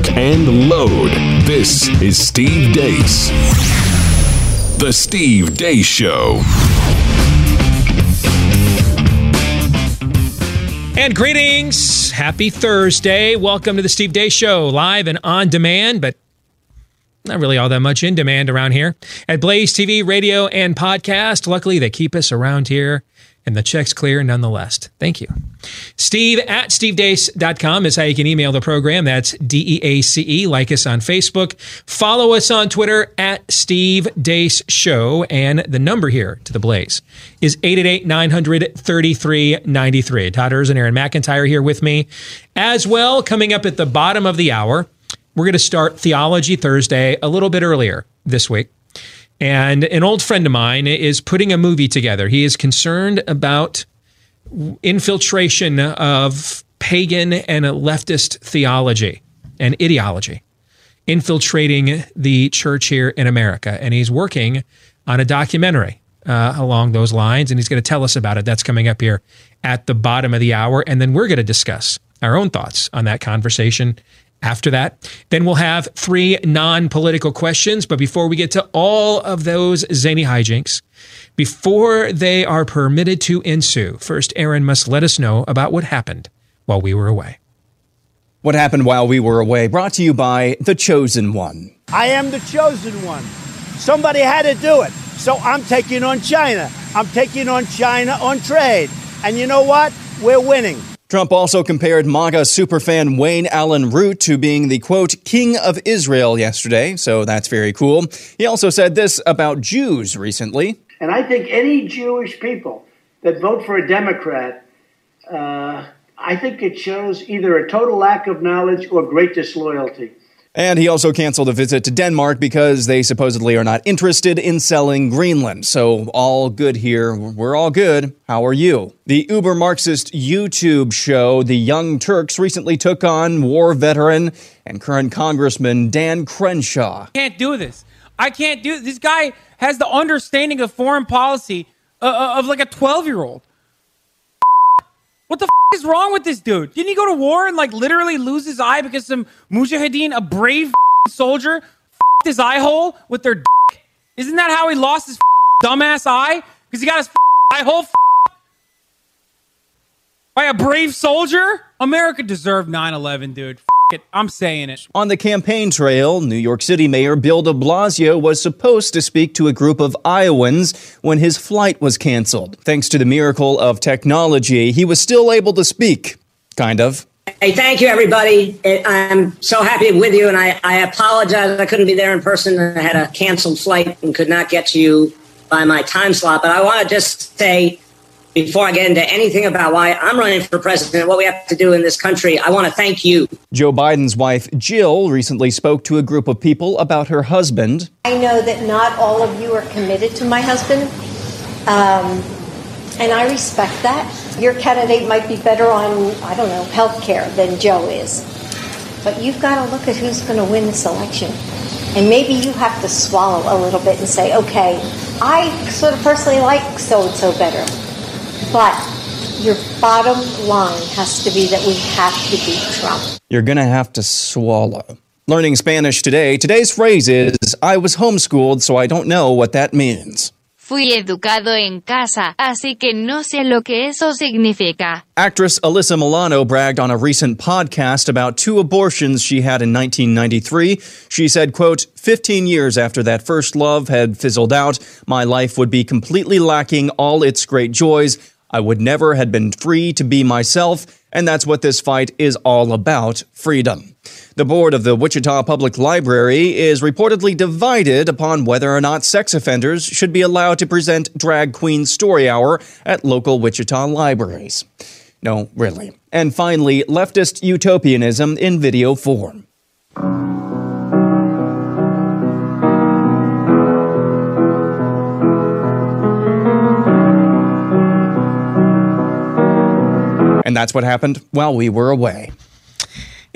lock, and load. This is Steve Deace. The Steve Deace Show. And greetings. Happy Thursday. Welcome to the Steve Deace Show, live and on demand, but not really all that much in demand around here at Blaze TV, radio, and podcast. Luckily, they keep us around here and the check's clear nonetheless. Thank you. Steve at stevedeace.com is how you can email the program. That's D E A C E. Like us on Facebook. Follow us on Twitter at Steve Deace Show. And the number here to the Blaze is 888 900 3393. Todd Erz and Aaron McIntyre here with me as well. Coming up at the bottom of the hour, we're going to start Theology Thursday a little bit earlier this week. And an old friend of mine is putting a movie together. He is concerned about infiltration of pagan and leftist theology and ideology infiltrating the church here in America. And he's working on a documentary uh, along those lines, and he's going to tell us about it. That's coming up here at the bottom of the hour. And then we're going to discuss our own thoughts on that conversation after that. Then we'll have three non political questions. But before we get to all of those zany hijinks, before they are permitted to ensue, first, Aaron must let us know about what happened while we were away. What happened while we were away brought to you by The Chosen One. I am the chosen one. Somebody had to do it. So I'm taking on China. I'm taking on China on trade. And you know what? We're winning. Trump also compared MAGA superfan Wayne Allyn Root to being the quote, king of Israel yesterday, so that's very cool. He also said this about Jews recently. And I think any Jewish people that vote for a Democrat, uh, I think it shows either a total lack of knowledge or great disloyalty. And he also canceled a visit to Denmark because they supposedly are not interested in selling Greenland. So, all good here. We're all good. How are you? The uber Marxist YouTube show, The Young Turks, recently took on war veteran and current Congressman Dan Crenshaw. can't do this. I can't do this. Guy has the understanding of foreign policy uh, uh of like a 12 year old. What the f- is wrong with this dude? Didn't he go to war and like literally lose his eye because some mujahideen, a brave soldier, f- his eye hole with their dick? Isn't that how he lost his dumbass eye? Because he got his eye hole by a brave soldier? America deserved 9 11, dude. F- it. I'm saying it. On the campaign trail, New York City Mayor Bill de Blasio was supposed to speak to a group of Iowans when his flight was canceled. Thanks to the miracle of technology, he was still able to speak. Kind of. Hey, thank you, everybody. I'm so happy with you, and I, I apologize I couldn't be there in person. I had a canceled flight and could not get to you by my time slot. But I want to just say, before I get into anything about why I'm running for president, what we have to do in this country, I want to thank you. Joe Biden's wife, Jill, recently spoke to a group of people about her husband. I know that not all of you are committed to my husband, um, and I respect that. Your candidate might be better on, I don't know, health care than Joe is. But you've got to look at who's going to win this election. And maybe you have to swallow a little bit and say, okay, I sort of personally like so and so better. But your bottom line has to be that we have to beat Trump. You're going to have to swallow. Learning Spanish today, today's phrase is I was homeschooled, so I don't know what that means. Fui educado en casa, así que no sé lo que eso significa. Actress Alyssa Milano bragged on a recent podcast about two abortions she had in 1993. She said, quote, 15 years after that first love had fizzled out, my life would be completely lacking all its great joys. I would never have been free to be myself, and that's what this fight is all about freedom. The board of the Wichita Public Library is reportedly divided upon whether or not sex offenders should be allowed to present Drag Queen Story Hour at local Wichita libraries. No, really. And finally, leftist utopianism in video form. And that's what happened while we were away.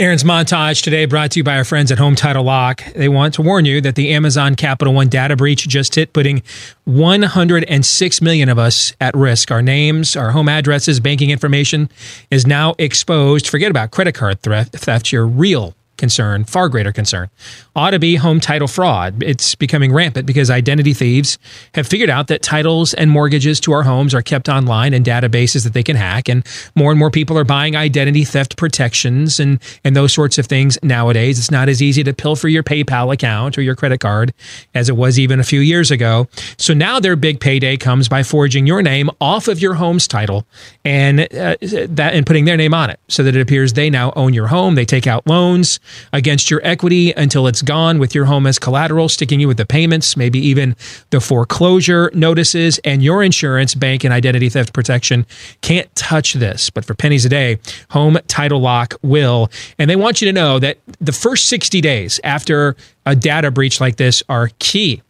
Aaron's montage today brought to you by our friends at Home Title Lock. They want to warn you that the Amazon Capital One data breach just hit, putting 106 million of us at risk. Our names, our home addresses, banking information is now exposed. Forget about credit card theft. Your real concern, far greater concern, ought to be home title fraud. It's becoming rampant because identity thieves have figured out that titles and mortgages to our homes are kept online in databases that they can hack. And more and more people are buying identity theft protections and, and those sorts of things nowadays. It's not as easy to pilfer your PayPal account or your credit card as it was even a few years ago. So now their big payday comes by forging your name off of your home's title and uh, that and putting their name on it so that it appears they now own your home. They take out loans against your equity until it's gone with your home as collateral, sticking you with the payments, maybe even the foreclosure notices, and your insurance, bank, and identity theft protection can't touch this. But for pennies a day, Home Title Lock will. And they want you to know that the first 60 days after a data breach like this are key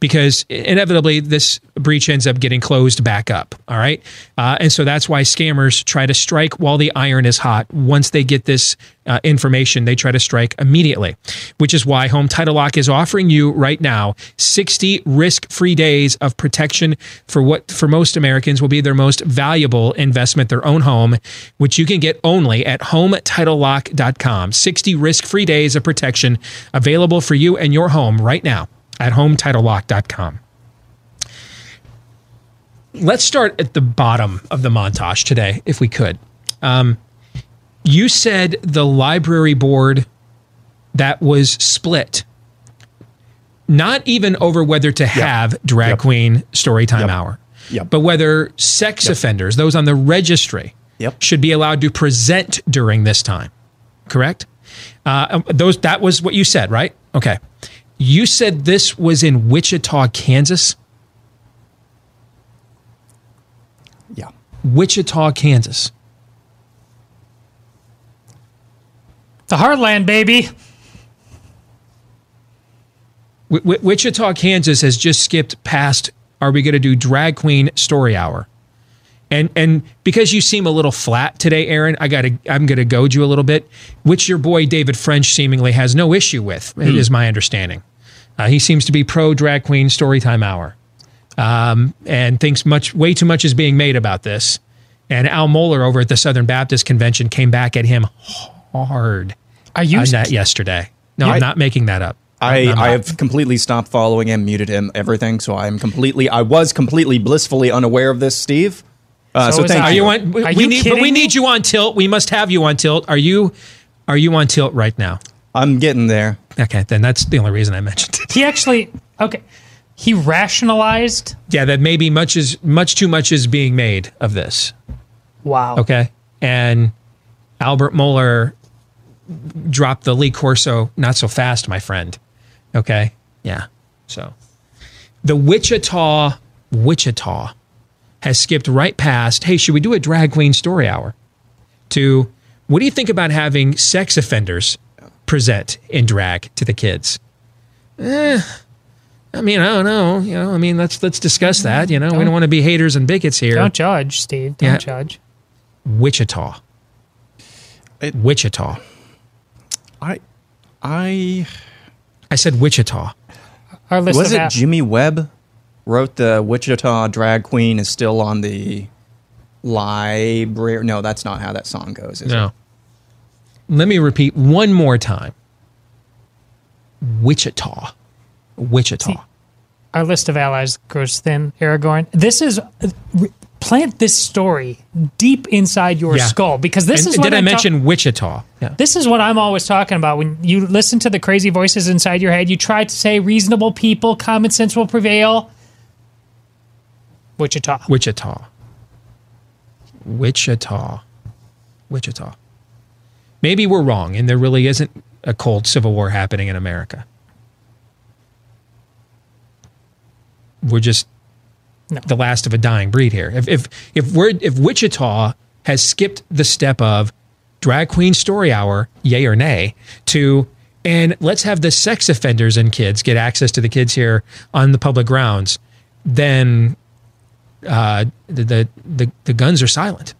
because inevitably this breach ends up getting closed back up. All right. Uh, and so that's why scammers try to strike while the iron is hot. Once they get this uh, information, they try to strike immediately, which is why Home Title Lock is offering you right now 60 risk free days of protection for what for most Americans will be their most valuable investment, their own home, which you can get only at hometitlelock.com. 60 risk free days of protection available for you and your home right now at hometitlelock.com. Let's start at the bottom of the montage today, if we could. Um, you said the library board that was split, not even over whether to have drag Yep. queen storytime Yep. hour, Yep. but whether sex offenders, those on the registry, Yep. should be allowed to present during this time. Correct? Uh, um, those that was what you said, right? Okay. You said this was in Wichita, Kansas. Yeah. Wichita, Kansas. The Heartland, baby. W- w- Wichita, Kansas has just skipped past. Are we going to do drag queen story hour? And and because you seem a little flat today, Aaron, I got to I'm going to goad you a little bit, which your boy David French seemingly has no issue with, is my understanding. Uh, he seems to be pro drag queen storytime hour, um, and thinks much way too much is being made about this. And Al Mohler over at the Southern Baptist Convention came back at him hard I used that yesterday. No, Yeah. I'm not making that up. I, I have completely stopped following him, muted him, everything. So I'm completely, I was completely blissfully unaware of this, Steve. Uh, So so, thank Are you. you on? We, Are we you need, but we me? need you on tilt. We must have you on tilt. Are you? Are you on tilt right now? I'm getting there. Okay, then that's the only reason I mentioned it. He actually okay. He rationalized. Yeah, that maybe much is much too much is being made of this. Wow. Okay, and Albert Mohler dropped the Lee Corso not so fast, my friend. Okay, yeah. So the Wichita, Wichita has skipped right past. Hey, should we do a drag queen story hour? To what do you think about having sex offenders present in drag to the kids? Eh, I mean, I don't know. You know, I mean, let's let's discuss that. You know, we don't want to be haters and bigots here. Don't judge, Steve. Don't Yeah. judge. Wichita. It- Wichita. I, I I said Wichita. Our list was of it app- Jimmy Webb wrote the Wichita drag queen is still on the library. No, that's not how that song goes. Is No. Let me repeat one more time. Wichita. Wichita. our list of allies grows thin. Aragorn. This is re- plant this story deep inside your Yeah. skull because this And is what did I I'm ta- mention Wichita? Yeah. This is what I'm always talking about. When you listen to the crazy voices inside your head, you try to say reasonable people, common sense will prevail. Wichita. Wichita. Wichita. Wichita. Maybe we're wrong and there really isn't a cold civil war happening in America. We're just No. the last of a dying breed here. If if if we're if Wichita has skipped the step of drag queen story hour, yay or nay, to and let's have the sex offenders and kids get access to the kids here on the public grounds, then uh, the, the the the guns are silent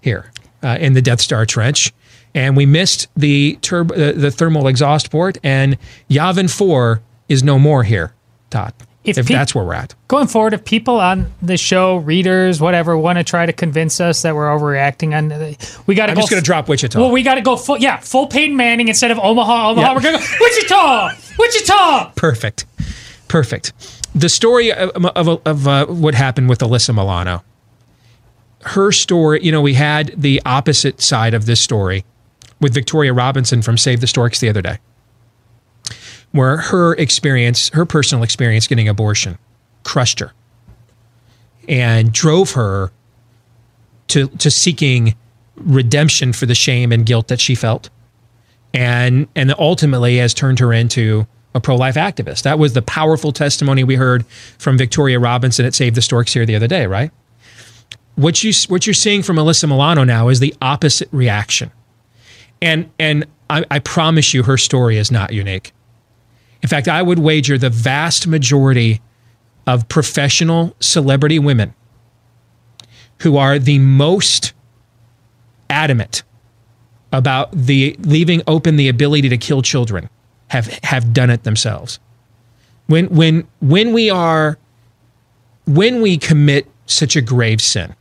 here uh, in the Death Star trench, and we missed the turb- uh, the thermal exhaust port, and Yavin Four is no more here. Todd. if, peop- that's where we're at. Going forward, if people on the show, readers, whatever, want to try to convince us that we're overreacting on, we got to I'm just going to drop Wichita. Well, we got to go full. Yeah, full Peyton Manning instead of Omaha. Omaha. Yeah. We're going to go Wichita. Wichita. Perfect. Perfect. The story of, of, of uh, what happened with Alyssa Milano. Her story, you know, we had the opposite side of this story with Victoria Robinson from Save the Storks the other day, where her experience, her personal experience getting abortion, crushed her and drove her to, to seeking redemption for the shame and guilt that she felt and and ultimately has turned her into a pro-life activist. That was the powerful testimony we heard from Victoria Robinson at Save the Storks here the other day, right? What you what you're seeing from Alyssa Milano now is the opposite reaction, and and I, I promise you, her story is not unique. In fact, I would wager the vast majority of professional celebrity women who are the most adamant about the leaving open the ability to kill children have have done it themselves. When when when we are when we commit such a grave sin,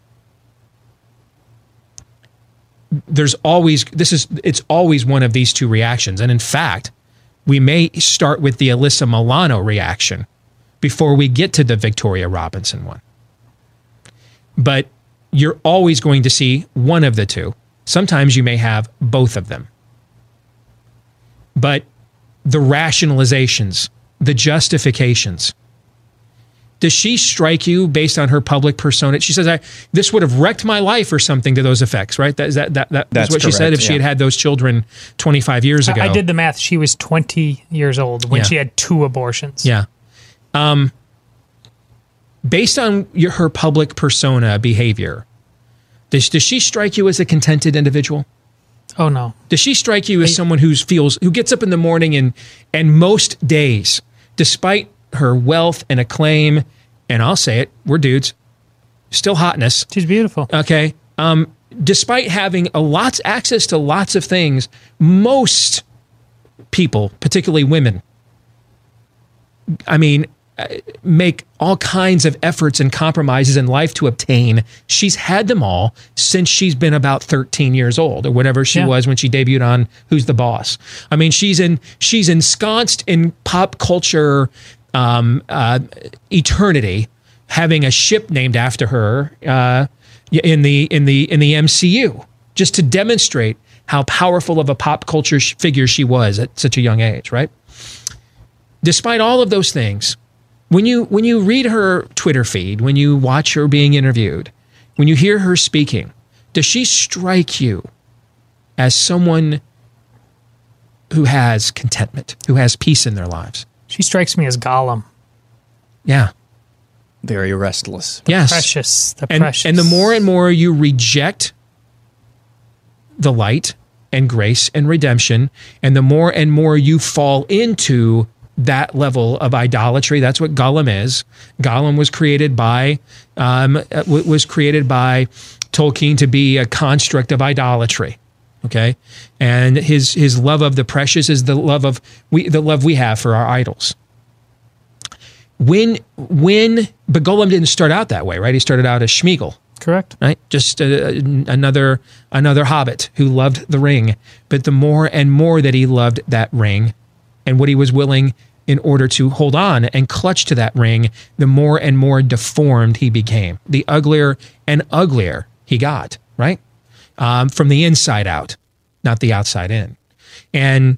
there's always this is it's always one of these two reactions. And in fact, we may start with the Alyssa Milano reaction before we get to the Victoria Robinson one. But you're always going to see one of the two. Sometimes you may have both of them. But the rationalizations, the justifications, does she strike you based on her public persona? She says, I, "This would have wrecked my life," or something to those effects, right? That, is that, that, that That's was what she said correct, if she had had those children 25 years ago. I, I did the math. She was 20 years old when Yeah. she had two abortions. Yeah. Um, based on your, her public persona behavior, does, does she strike you as a contented individual? Oh no. Does she strike you as someone who's feels who gets up in the morning and and most days, despite her wealth and acclaim, and I'll say it, we're dudes, still hotness. She's beautiful. Okay. Um, despite having a lots access to lots of things, most people, particularly women, I mean, make all kinds of efforts and compromises in life to obtain. She's had them all since she's been about 13 years old or whatever she Yeah. was when she debuted on Who's the Boss. I mean, she's in she's ensconced in pop culture um, uh, eternity, having a ship named after her uh, in the in the in the MCU, just to demonstrate how powerful of a pop culture figure she was at such a young age, right? despite all of those things, when you when you read her Twitter feed, when you watch her being interviewed, when you hear her speaking, does she strike you as someone who has contentment, who has peace in their lives? She strikes me as Gollum. Yeah. Very restless. yes. Precious. The and, precious. and the more and more you reject the light and grace and redemption, and the more and more you fall into that level of idolatry, that's what Gollum is. Gollum was created by um, was created by Tolkien to be a construct of idolatry. Okay, and his his love of the precious is the love of we the love we have for our idols when when but Gollum didn't start out that way, right? He started out as Smeagol, Correct. right? Just uh, another another hobbit who loved the ring. But the more and more that he loved that ring, and what he was willing in order to hold on and clutch to that ring, the more and more deformed he became. The uglier and uglier he got, right? Um, from the inside out, not the outside in. And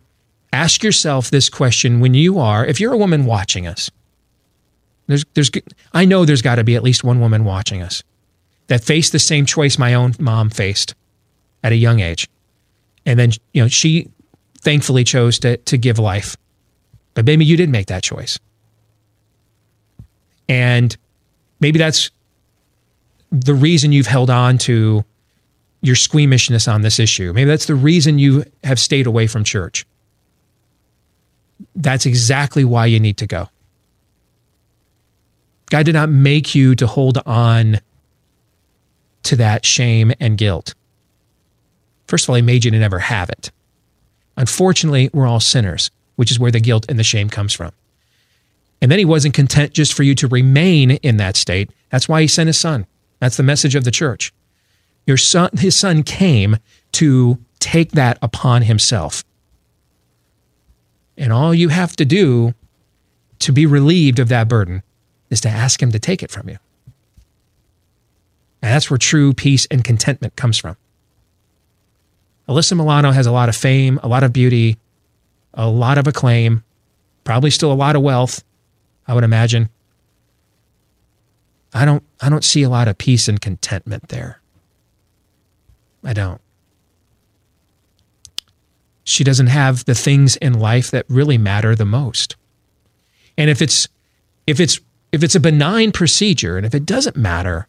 ask yourself this question when you are, if you're a woman watching us, there's, there's, I know there's got to be at least one woman watching us that faced the same choice my own mom faced at a young age. And then, you know, she thankfully chose to, to give life. But maybe you didn't make that choice. And maybe that's the reason you've held on to your squeamishness on this issue. Maybe that's the reason you have stayed away from church. That's exactly why you need to go. God did not make you to hold on to that shame and guilt. First of all, He made you to never have it. Unfortunately, we're all sinners, which is where the guilt and the shame comes from. And then he wasn't content just for you to remain in that state. That's why he sent his son. That's the message of the church. Your son, his son came to take that upon himself. And all you have to do to be relieved of that burden is to ask him to take it from you. And that's where true peace and contentment comes from. Alyssa Milano has a lot of fame, a lot of beauty, a lot of acclaim, probably still a lot of wealth, I would imagine. I don't I don't see a lot of peace and contentment there. I don't. She doesn't have the things in life that really matter the most. And if it's if it's if it's a benign procedure and if it doesn't matter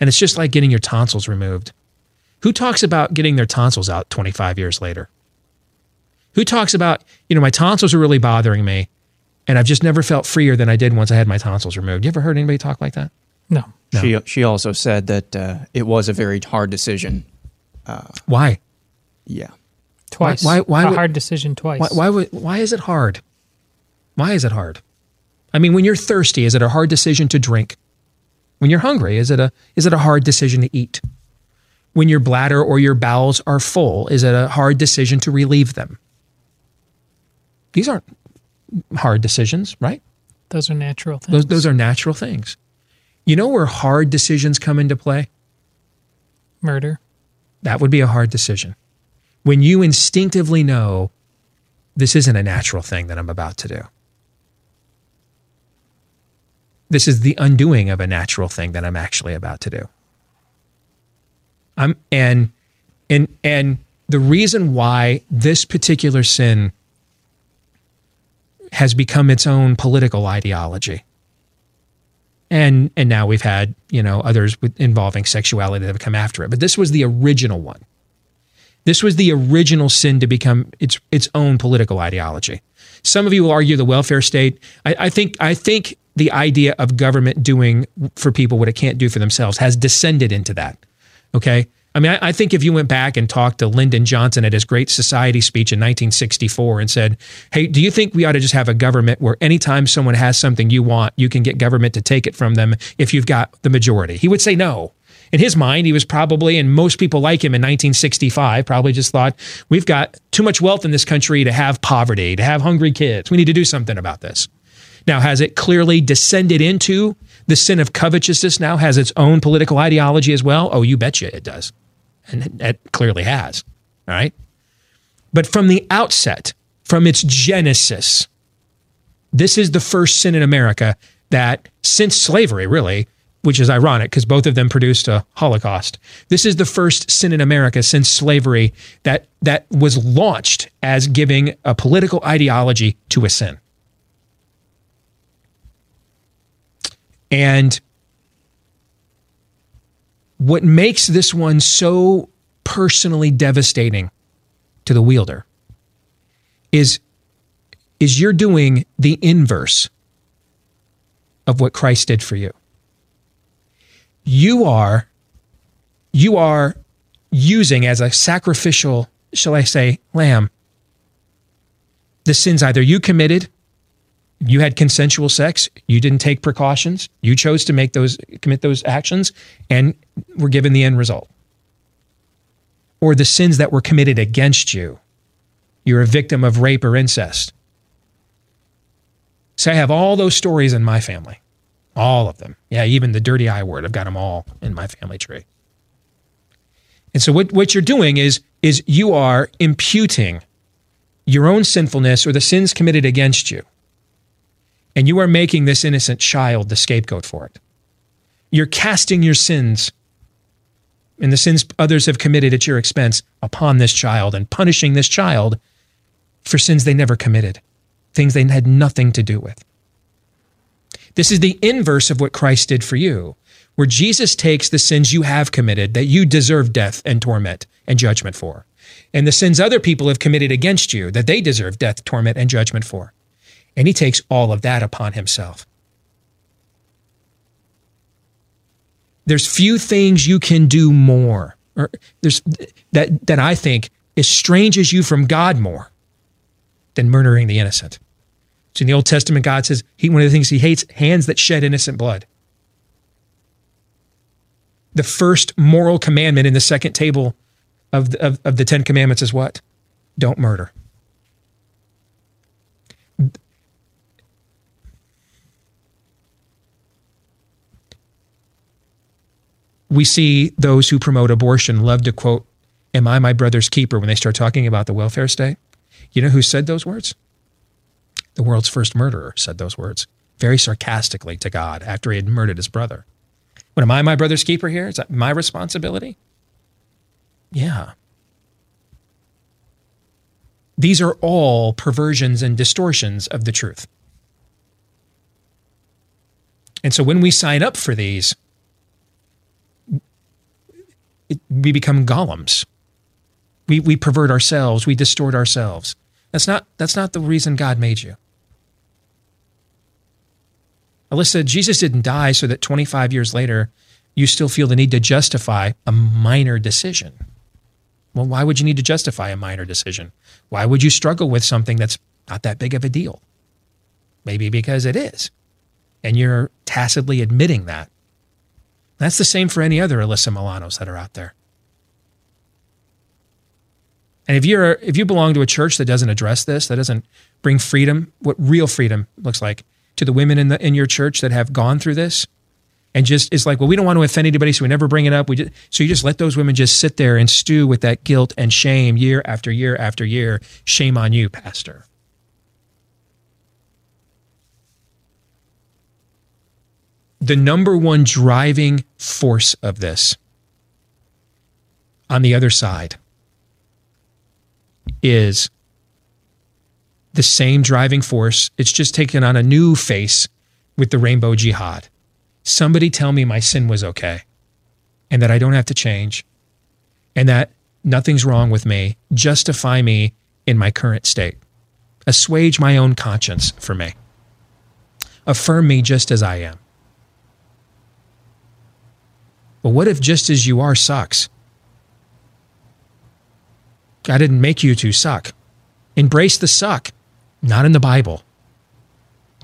and it's just like getting your tonsils removed. Who talks about getting their tonsils out 25 years later? Who talks about, you know, my tonsils are really bothering me and I've just never felt freer than I did once I had my tonsils removed. You ever heard anybody talk like that? No. No. She she also said that uh, it was a very hard decision. Why? Yeah. Twice. Why- why a would- hard decision twice. Why, why, would, why is it hard? Why is it hard? I mean, when you're thirsty, is it a hard decision to drink? When you're hungry, is it a, is it a hard decision to eat? When your bladder or your bowels are full, is it a hard decision to relieve them? These aren't hard decisions, right? Those are natural things. Those, those are natural things. You know where hard decisions come into play? Murder. That would be a hard decision. When you instinctively know this isn't a natural thing that I'm about to do. This is the undoing of a natural thing that I'm actually about to do. I'm and and and the reason why this particular sin has become its own political ideology. And and now we've had, you know, others with involving sexuality that have come after it. But this was the original one. This was the original sin to become its its own political ideology. Some of you will argue the welfare state. I, I think I think the idea of government doing for people what it can't do for themselves has descended into that. Okay. I mean, I, I think if you went back and talked to Lyndon Johnson at his Great Society speech in 1964 and said, Hey, do you think we ought to just have a government where anytime someone has something you want, you can get government to take it from them if you've got the majority? He would say no. In his mind, he was probably, and most people like him in 1965, probably just thought, we've got too much wealth in this country to have poverty, to have hungry kids. We need to do something about this. Now, has it clearly descended into the sin of covetousness now, has its own political ideology as well? Oh, you betcha it does. And it clearly has. All right. But from the outset, from its genesis, this is the first sin in America that, since slavery, really, which is ironic because both of them produced a Holocaust. This is the first sin in America since slavery that that was launched as giving a political ideology to a sin. And what makes this one so personally devastating to the wielder is is you're doing the inverse of what Christ did for you. You are you are using as a sacrificial, shall I say, lamb the sins either you committed, you had consensual sex, you didn't take precautions, you chose to make those commit those actions and were given the end result. Or the sins that were committed against you. You're a victim of rape or incest. So I have all those stories in my family. All of them. Yeah, even the dirty I word. I've got them all in my family tree. And so what, what you're doing is, is you are imputing your own sinfulness or the sins committed against you. And you are making this innocent child the scapegoat for it. You're casting your sins and the sins others have committed at your expense upon this child and punishing this child for sins they never committed, things they had nothing to do with. This is the inverse of what Christ did for you, where Jesus takes the sins you have committed that you deserve death and torment and judgment for, and the sins other people have committed against you that they deserve death, torment, and judgment for. And he takes all of that upon himself. There's few things you can do more, or there's that that I think estranges you from God more than murdering the innocent. So in the Old Testament, God says he, one of the things he hates hands that shed innocent blood. The first moral commandment in the second table of the, of, of the Ten Commandments is what? Don't murder. We see those who promote abortion love to quote, Am I my brother's keeper when they start talking about the welfare state? You know who said those words? The world's first murderer said those words very sarcastically to God after he had murdered his brother. What am I my brother's keeper here? Is that my responsibility? Yeah. These are all perversions and distortions of the truth. And so when we sign up for these, we become Gollums. We, we pervert ourselves, we distort ourselves. That's not, that's not the reason God made you. Alyssa, Jesus didn't die so that 25 years later you still feel the need to justify a minor decision. Well, why would you need to justify a minor decision? Why would you struggle with something that's not that big of a deal? Maybe because it is. And you're tacitly admitting that. That's the same for any other Alyssa Milanos that are out there. And if you're if you belong to a church that doesn't address this, that doesn't bring freedom, what real freedom looks like to the women in the in your church that have gone through this, and just is like, well, we don't want to offend anybody, so we never bring it up. We just, so you just let those women just sit there and stew with that guilt and shame year after year after year. Shame on you, pastor. The number one driving force of this on the other side is the same driving force. It's just taken on a new face with the rainbow jihad. Somebody tell me my sin was okay and that I don't have to change and that nothing's wrong with me. Justify me in my current state. Assuage my own conscience for me. Affirm me just as I am. But what if just as you are sucks? God didn't make you to suck. Embrace the suck, not in the Bible.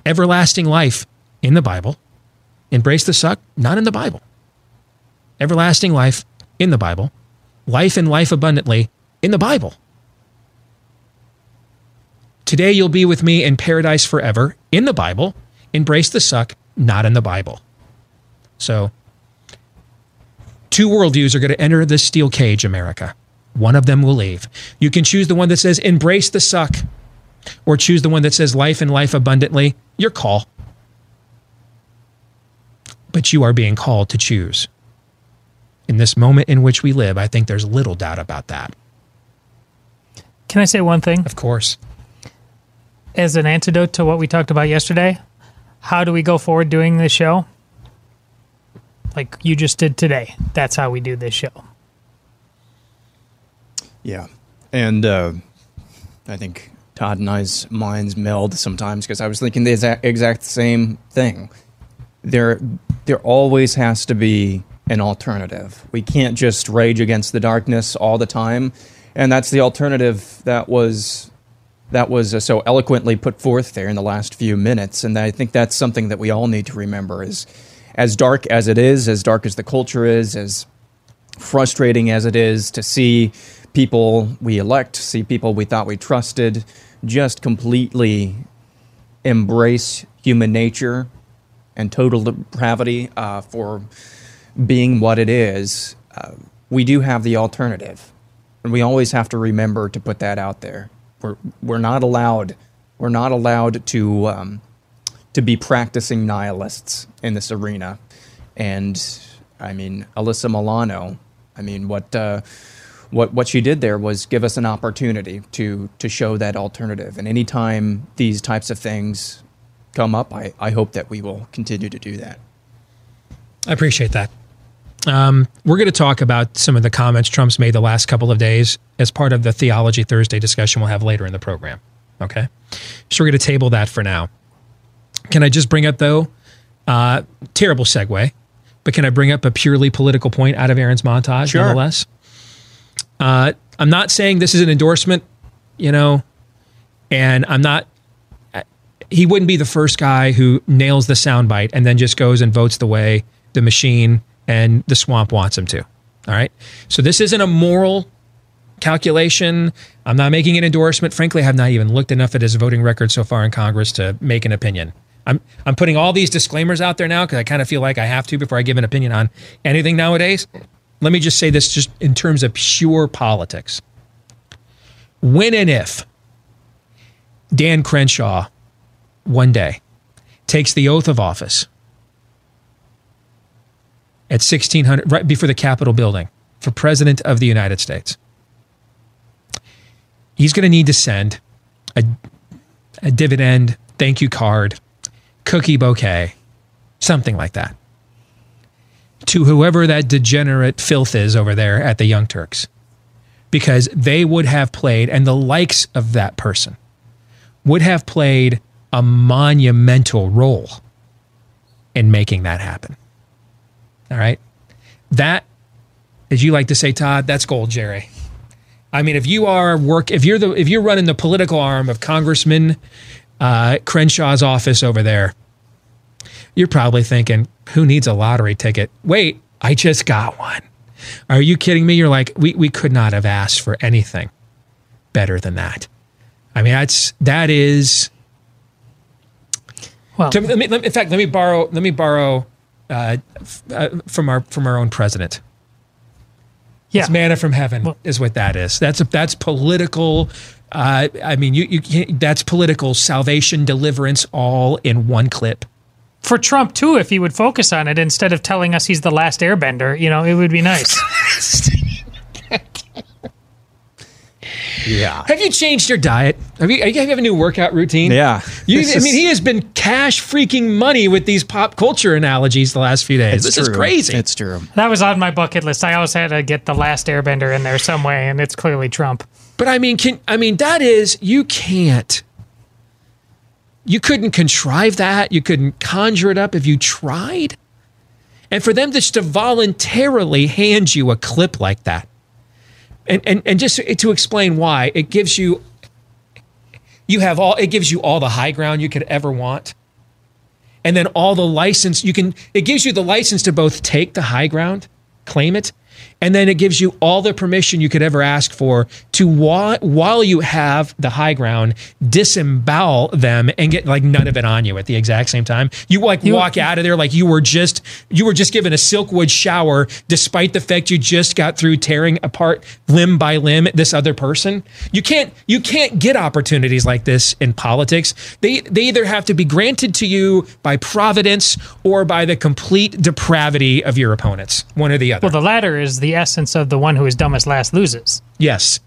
Everlasting life in the Bible. Embrace the suck, not in the Bible. Everlasting life in the Bible. Life and life abundantly in the Bible. Today you'll be with me in paradise forever in the Bible. Embrace the suck, not in the Bible. So, two worldviews are going to enter this steel cage, America. One of them will leave. You can choose the one that says embrace the suck or choose the one that says life and life abundantly. Your call. But you are being called to choose. In this moment in which we live, I think there's little doubt about that. Can I say one thing? Of course. As an antidote to what we talked about yesterday, how do we go forward doing this show? Like you just did today. That's how we do this show. Yeah. And uh, I think Todd and I's minds meld sometimes because I was thinking the exact, exact same thing. There, there always has to be an alternative. We can't just rage against the darkness all the time, and that's the alternative that was that was uh, so eloquently put forth there in the last few minutes. And I think that's something that we all need to remember: is as dark as it is, as dark as the culture is, as frustrating as it is to see people we elect, see people we thought we trusted, just completely embrace human nature and total depravity uh, for being what it is, uh, we do have the alternative. And we always have to remember to put that out there. We're, we're not allowed, we're not allowed to, um, to be practicing nihilists in this arena. And I mean, Alyssa Milano, I mean, what, uh, what what she did there was give us an opportunity to to show that alternative. And anytime these types of things come up, I, I hope that we will continue to do that. I appreciate that. Um, we're going to talk about some of the comments Trump's made the last couple of days as part of the Theology Thursday discussion we'll have later in the program. Okay. So we're going to table that for now. Can I just bring up, though, uh, terrible segue, but can I bring up a purely political point out of Aaron's montage, Sure. nonetheless? Uh, I'm not saying this is an endorsement, you know, and I'm not. he wouldn't be the first guy who nails the soundbite and then just goes and votes the way the machine and the swamp wants him to. All right. So this isn't a moral calculation. I'm not making an endorsement. Frankly, I have not even looked enough at his voting record so far in Congress to make an opinion. I'm I'm putting all these disclaimers out there now because I kind of feel like I have to before I give an opinion on anything nowadays. Let me just say this just in terms of pure politics. When and if Dan Crenshaw one day takes the oath of office at 1600 right before the Capitol building for president of the United States. He's going to need to send a, a dividend thank you card, cookie bouquet, something like that to whoever that degenerate filth is over there at the Young Turks because they would have played and the likes of that person would have played a monumental role in making that happen. All right. That, as you like to say, Todd, that's gold, Jerry. I mean, if you are work, if you're the, if you're running the political arm of Congressman uh, Crenshaw's office over there, you're probably thinking, who needs a lottery ticket? Wait, I just got one. Are you kidding me? You're like, we, we could not have asked for anything better than that. I mean, that's, that is, Well, to, let me, let in fact, let me borrow, let me borrow uh, f- uh, from our, from our own president. yeah. It's manna from heaven Well- is what that is. That's a, that's political. Uh, I mean, you you can't, that's political salvation, deliverance, all in one clip. For Trump too, if he would focus on it instead of telling us he's the last airbender, you know, it would be nice. Yeah. Have you changed your diet? Have you, have you have a new workout routine? Yeah. You, This I is- mean, he has been cash freaking money with these pop culture analogies the last few days. It's this is crazy. It's true. that was on my bucket list. I always had to get the last airbender in there some way, and it's clearly Trump. But I mean, can I mean that is you can't. You couldn't contrive that. You couldn't conjure it up if you tried. And for them just to voluntarily hand you a clip like that, and and and just to explain why, it gives you. You have all. It gives you all the high ground you could ever want. And then all the license you can. It gives you the license to both take the high ground, claim it, and then it gives you all the permission you could ever ask for to while, while you have the high ground disembowel them and get like none of it on you at the exact same time. You like walk out of there like you were just you were just given a silkwood shower despite the fact you just got through tearing apart limb by limb this other person. You can't you can't get opportunities like this in politics. They they either have to be granted to you by providence or by the complete depravity of your opponents one or the other. Well, the latter is the essence of the one who is dumbest last loses. Yes.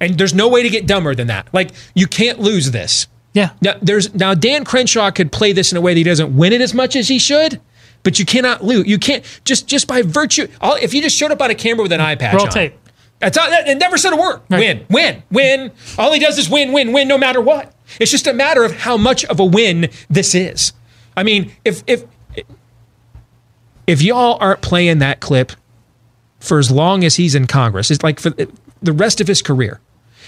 And there's no way to get dumber than that. Like you can't lose this. Yeah. Now there's now Dan Crenshaw could play this in a way that he doesn't win it as much as he should, but you cannot lose. You can't just just by virtue. All, if you just showed up on a camera with an eye patch Roll on, tape. That's all, that, it never said a word. Right. Win, win, win. All he does is win, win, win, no matter what. It's just a matter of how much of a win this is. I mean, if if if y'all aren't playing that clip for as long as he's in Congress, it's like for the rest of his career.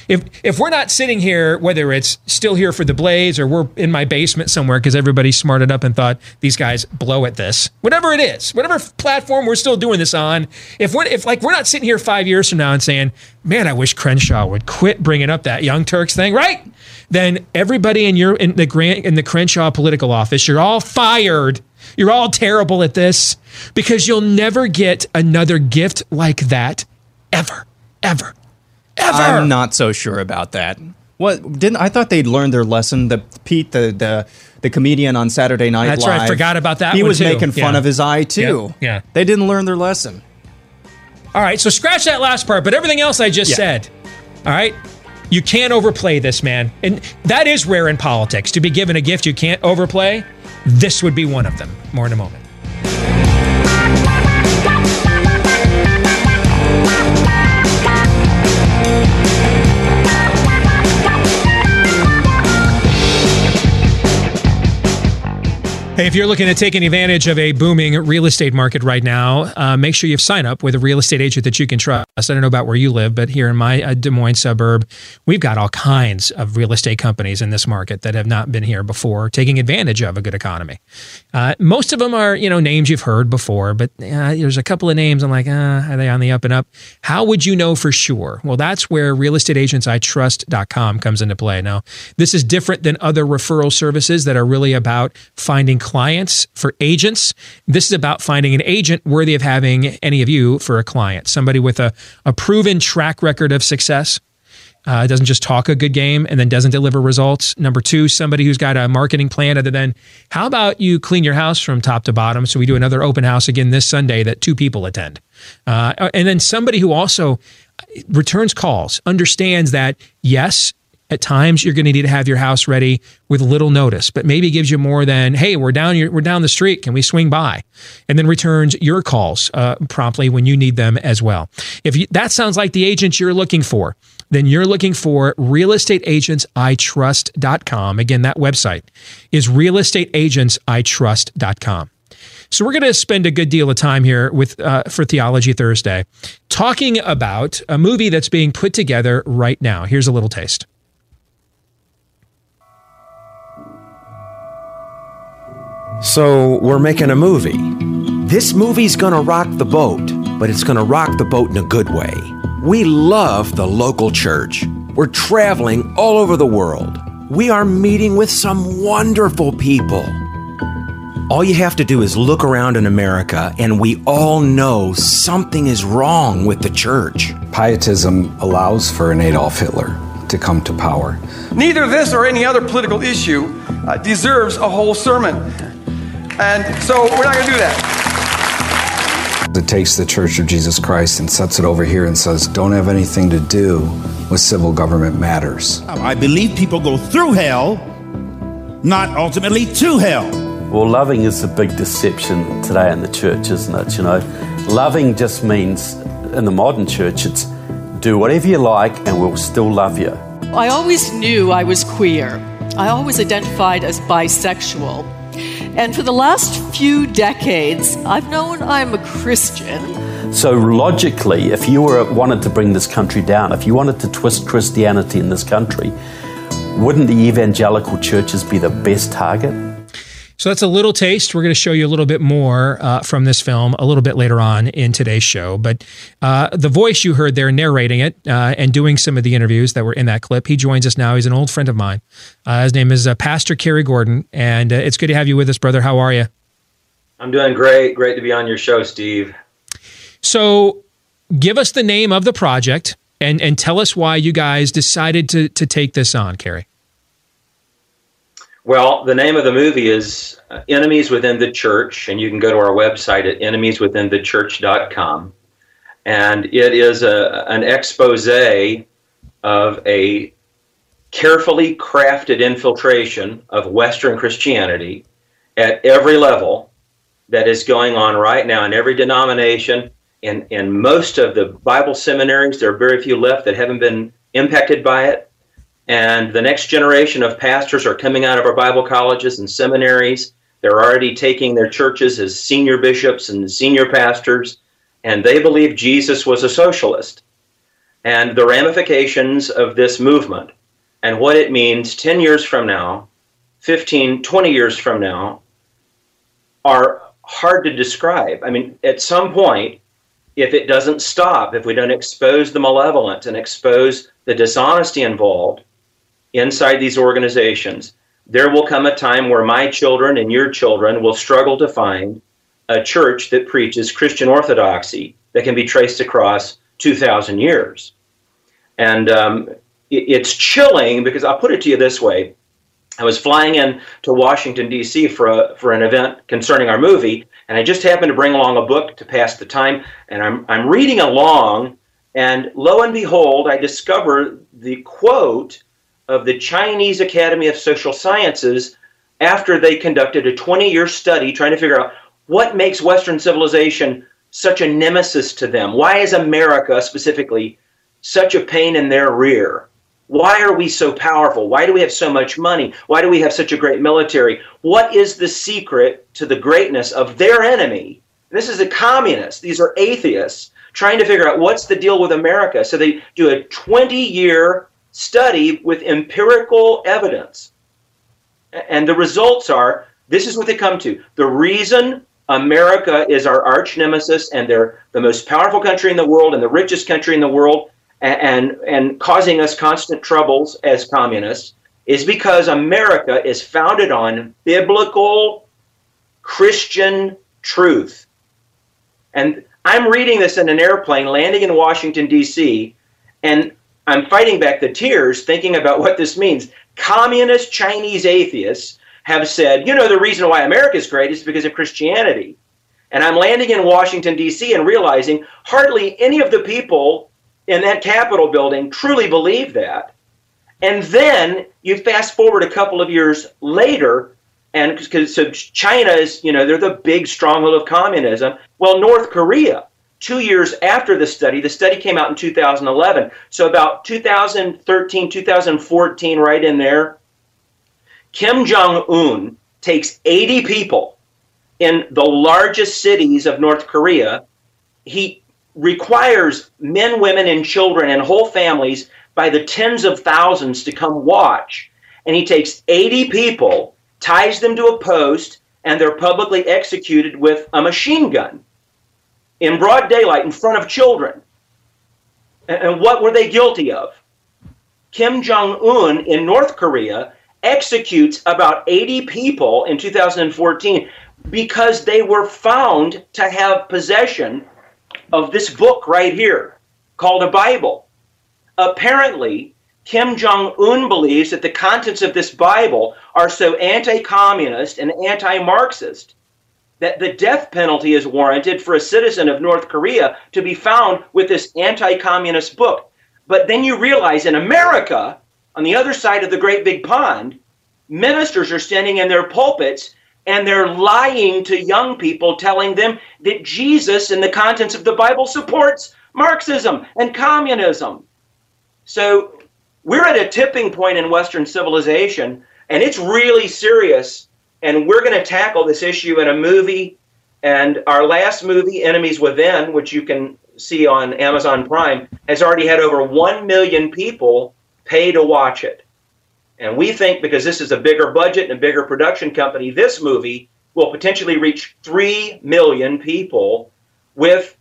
If if we're not sitting here, whether it's still here for the Blaze or we're in my basement somewhere because everybody smarted up and thought these guys blow at this, whatever it is, whatever platform we're still doing this on, if we're if like we're not sitting here five years from now and saying, man, I wish Crenshaw would quit bringing up that Young Turks thing, right? Then everybody in your in the grant in the Crenshaw political office, you're all fired. You're all terrible at this because you'll never get another gift like that ever, ever, ever. I'm not so sure about that. What didn't I thought they'd learned their lesson? The Pete, the the, the comedian on Saturday Night That's Live. right, I forgot about that He was too. making fun Yeah. of his eye too. Yeah, yeah. They didn't learn their lesson. All right, so scratch that last part, but everything else I just Yeah. said. All right? You can't overplay this, man. And that is rare in politics. To be given a gift you can't overplay, this would be one of them. More in a moment. Hey, if you're looking to take advantage of a booming real estate market right now, uh, make sure you sign up with a real estate agent that you can trust. I don't know about where you live, but here in my uh, Des Moines suburb, we've got all kinds of real estate companies in this market that have not been here before, taking advantage of a good economy. Uh, most of them are, you know, names you've heard before, but uh, there's a couple of names I'm like, uh, are they on the up and up? How would you know for sure? Well, that's where realestateagentsitrust.com comes into play. Now, this is different than other referral services that are really about finding clients for agents. This is about finding an agent worthy of having any of you for a client, somebody with a, a proven track record of success. Uh, doesn't just talk a good game and then doesn't deliver results. Number two, somebody who's got a marketing plan other than, how about you clean your house from top to bottom? So we do another open house again this Sunday that two people attend. Uh, and then somebody who also returns calls, understands that, yes, at times you're going to need to have your house ready with little notice, but maybe gives you more than, hey, we're down we're down the street. Can we swing by? And then returns your calls uh, promptly when you need them as well. If you, that sounds like the agent you're looking for, then you're looking for realestateagentsitrust.com. Again, that website is realestateagentsitrust.com. So we're going to spend a good deal of time here with uh, for Theology Thursday talking about a movie that's being put together right now. Here's a little taste. So, we're making a movie. This movie's gonna rock the boat, but it's gonna rock the boat in a good way. We love the local church. We're traveling all over the world. We are meeting with some wonderful people. All you have to do is look around in America, and we all know something is wrong with the church. Pietism allows for an Adolf Hitler to come to power. Neither this or any other political issue uh, deserves a whole sermon. And so we're not going to do that. It takes the Church of Jesus Christ and sets it over here and says, don't have anything to do with civil government matters. I believe people go through hell, not ultimately to hell. Well, loving is a big deception today in the church, isn't it? You know, loving just means in the modern church, it's do whatever you like and we'll still love you. I always knew I was queer. I always identified as bisexual. And for the last few decades, I've known I'm a Christian. So logically, if you were wanted to bring this country down, if you wanted to twist Christianity in this country, wouldn't the evangelical churches be the best target? So that's a little taste. We're going to show you a little bit more uh, from this film a little bit later on in today's show. But uh, the voice you heard there narrating it uh, and doing some of the interviews that were in that clip, he joins us now. He's an old friend of mine. Uh, his name is uh, Pastor Cary Gordon, and uh, it's good to have you with us, brother. How are you? I'm doing great. Great to be on your show, Steve. So, give us the name of the project and and tell us why you guys decided to to take this on, Cary. Well, the name of the movie is uh, Enemies Within the Church, and you can go to our website at enemieswithinthechurch.com. And it is a, an expose of a carefully crafted infiltration of Western Christianity at every level that is going on right now in every denomination. In, in most of the Bible seminaries, there are very few left that haven't been impacted by it and the next generation of pastors are coming out of our Bible colleges and seminaries. They're already taking their churches as senior bishops and senior pastors, and they believe Jesus was a socialist. And the ramifications of this movement and what it means 10 years from now, 15, 20 years from now, are hard to describe. I mean, at some point, if it doesn't stop, if we don't expose the malevolence and expose the dishonesty involved, inside these organizations, there will come a time where my children and your children will struggle to find a church that preaches Christian orthodoxy that can be traced across 2,000 years. And um, it, it's chilling because I'll put it to you this way. I was flying in to Washington, D.C. For, a, for an event concerning our movie, and I just happened to bring along a book to pass the time. And I'm, I'm reading along, and lo and behold, I discover the quote of the Chinese Academy of Social Sciences after they conducted a 20 year study trying to figure out what makes Western civilization such a nemesis to them. Why is America specifically such a pain in their rear? Why are we so powerful? Why do we have so much money? Why do we have such a great military? What is the secret to the greatness of their enemy? This is a communist. These are atheists trying to figure out what's the deal with America. So they do a 20 year study with empirical evidence. And the results are this is what they come to. The reason America is our arch nemesis and they're the most powerful country in the world and the richest country in the world and, and causing us constant troubles as communists is because America is founded on biblical Christian truth. And I'm reading this in an airplane landing in Washington, D.C., and I'm fighting back the tears thinking about what this means. Communist Chinese atheists have said, you know, the reason why America is great is because of Christianity. And I'm landing in Washington, D.C., and realizing hardly any of the people in that Capitol building truly believe that. And then you fast forward a couple of years later, and because so China is, you know, they're the big stronghold of communism. Well, North Korea, two years after the study, the study came out in 2011. So about 2013, 2014, right in there, Kim Jong Un takes 80 people in the largest cities of North Korea. He requires men, women, and children and whole families by the tens of thousands to come watch. And he takes 80 people, ties them to a post, and they're publicly executed with a machine gun in broad daylight in front of children. And what were they guilty of? Kim Jong un in North Korea executes about 80 people in 2014 because they were found to have possession of this book right here called a Bible. Apparently, Kim Jong un believes that the contents of this Bible are so anti communist and anti Marxist that the death penalty is warranted for a citizen of North Korea to be found with this anti communist book. But then you realize in America, on the other side of the great big pond, ministers are standing in their pulpits and they're lying to young people, telling them that Jesus and the contents of the Bible supports Marxism and communism. So we're at a tipping point in Western civilization, and it's really serious. And we're going to tackle this issue in a movie. And our last movie, Enemies Within, which you can see on Amazon Prime, has already had over 1 million people pay to watch it. And we think because this is a bigger budget and a bigger production company, this movie will potentially reach 3 million people with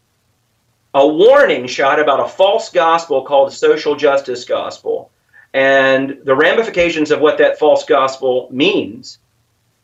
a warning shot about a false gospel called the social justice gospel and the ramifications of what that false gospel means.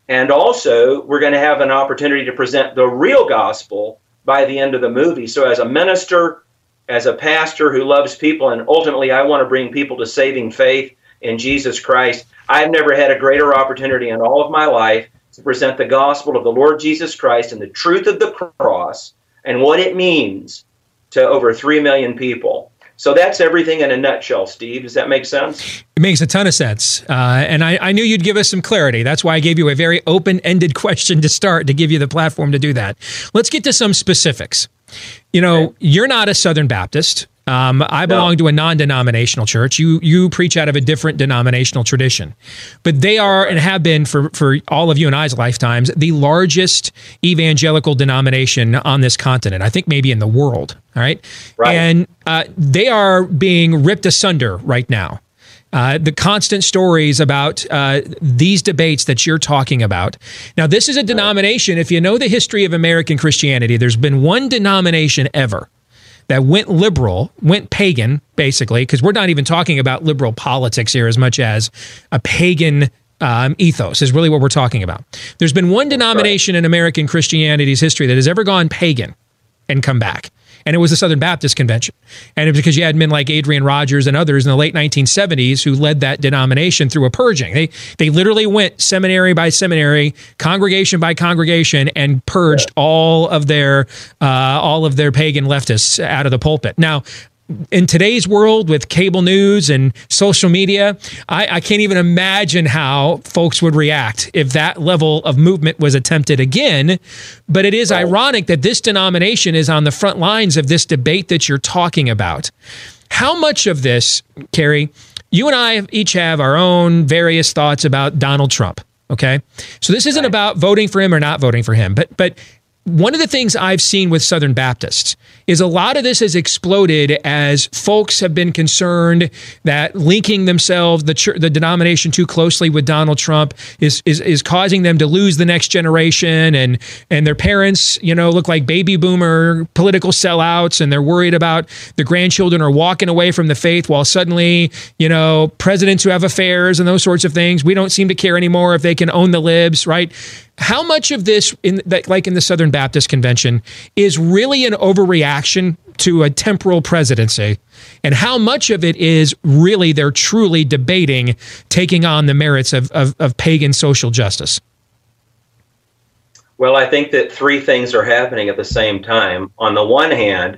And also, we're going to have an opportunity to present the real gospel by the end of the movie. So, as a minister, as a pastor who loves people, and ultimately, I want to bring people to saving faith in Jesus Christ. I've never had a greater opportunity in all of my life to present the gospel of the Lord Jesus Christ and the truth of the cross and what it means to over 3 million people. So that's everything in a nutshell, Steve. Does that make sense? It makes a ton of sense. Uh, and I, I, knew you'd give us some clarity. That's why I gave you a very open ended question to start to give you the platform to do that. Let's get to some specifics. You know, okay. you're not a Southern Baptist. Um, I belong no. to a non-denominational church. You you preach out of a different denominational tradition, but they are and have been for for all of you and I's lifetimes the largest evangelical denomination on this continent. I think maybe in the world. All right, right. and uh, they are being ripped asunder right now. Uh, the constant stories about uh, these debates that you're talking about. Now, this is a denomination. If you know the history of American Christianity, there's been one denomination ever that went liberal, went pagan, basically, because we're not even talking about liberal politics here as much as a pagan um, ethos is really what we're talking about. There's been one denomination in American Christianity's history that has ever gone pagan and come back and it was the Southern Baptist Convention. And it was because you had men like Adrian Rogers and others in the late 1970s who led that denomination through a purging. They they literally went seminary by seminary, congregation by congregation, and purged yeah. all of their uh, all of their pagan leftists out of the pulpit. Now, in today's world with cable news and social media, I, I, can't even imagine how folks would react if that level of movement was attempted again. But it is right. ironic that this denomination is on the front lines of this debate that you're talking about. How much of this, Cary, you and I each have our own various thoughts about Donald Trump. Okay. So this isn't about voting for him or not voting for him, but but one of the things I've seen with Southern Baptists is a lot of this has exploded as folks have been concerned that linking themselves, the church, the denomination too closely with Donald Trump is, is is causing them to lose the next generation, and and their parents, you know, look like baby boomer political sellouts, and they're worried about the grandchildren are walking away from the faith while suddenly, you know, presidents who have affairs and those sorts of things, we don't seem to care anymore if they can own the libs, right? How much of this, in like in the Southern Baptist Convention, is really an overreaction to a temporal presidency, and how much of it is really they're truly debating taking on the merits of, of, of pagan social justice? Well, I think that three things are happening at the same time. On the one hand,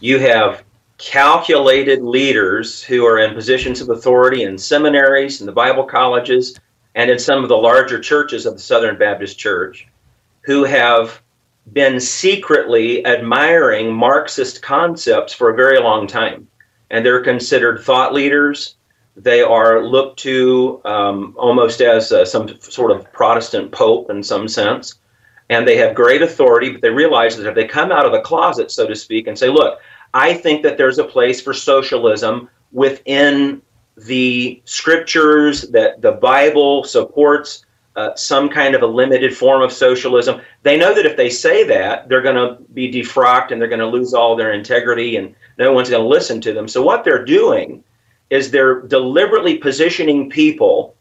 you have calculated leaders who are in positions of authority in seminaries and the Bible colleges and in some of the larger churches of the Southern Baptist Church who have been secretly admiring Marxist concepts for a very long time. And they're considered thought leaders. They are looked to um, almost as uh, some sort of Protestant pope in some sense. And they have great authority, but they realize that if they come out of the closet, so to speak, and say, look, I think that there's a place for socialism within the scriptures that the Bible supports uh, some kind of a limited form of socialism. They know that if they say that, they're going to be defrocked and they're going to lose all their integrity and no one's going to listen to them. So, what they're doing is they're deliberately positioning people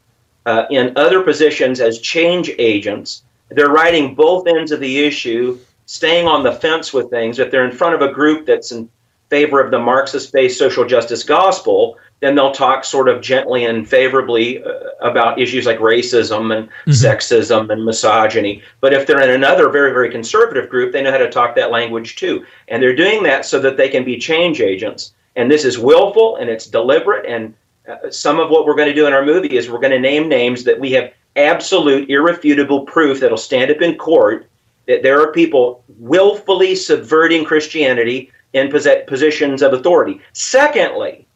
uh, in other positions as change agents. They're writing both ends of the issue, staying on the fence with things. If they're in front of a group that's in favor of the Marxist based social justice gospel, then they'll talk sort of gently and favorably uh, about issues like racism and mm-hmm. sexism and misogyny. But if they're in another very, very conservative group, they know how to talk that language too. And they're doing that so that they can be change agents. And this is willful and it's deliberate. And uh, some of what we're going to do in our movie is we're going to name names that we have absolute, irrefutable proof that'll stand up in court that there are people willfully subverting Christianity in positions of authority. Secondly,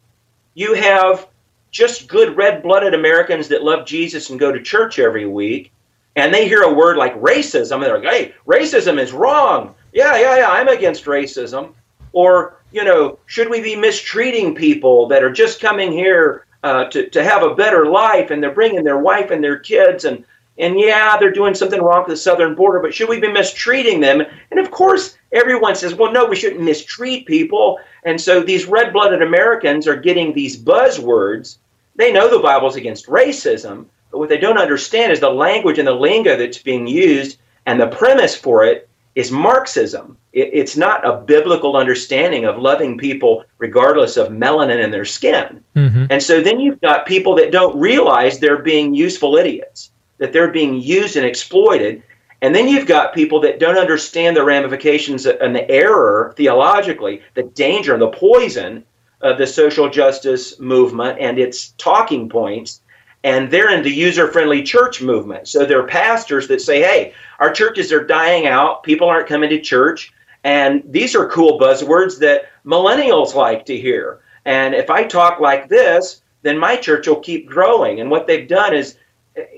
you have just good red blooded Americans that love Jesus and go to church every week, and they hear a word like racism, and they're like, hey, racism is wrong. Yeah, yeah, yeah, I'm against racism. Or, you know, should we be mistreating people that are just coming here uh, to, to have a better life and they're bringing their wife and their kids and and yeah, they're doing something wrong with the southern border, but should we be mistreating them? And of course, everyone says, well, no, we shouldn't mistreat people. And so these red blooded Americans are getting these buzzwords. They know the Bible's against racism, but what they don't understand is the language and the lingo that's being used, and the premise for it is Marxism. It, it's not a biblical understanding of loving people regardless of melanin in their skin. Mm-hmm. And so then you've got people that don't realize they're being useful idiots, that they're being used and exploited. And then you've got people that don't understand the ramifications and the error theologically, the danger and the poison of the social justice movement and its talking points. And they're in the user friendly church movement. So they're pastors that say, hey, our churches are dying out, people aren't coming to church. And these are cool buzzwords that millennials like to hear. And if I talk like this, then my church will keep growing. And what they've done is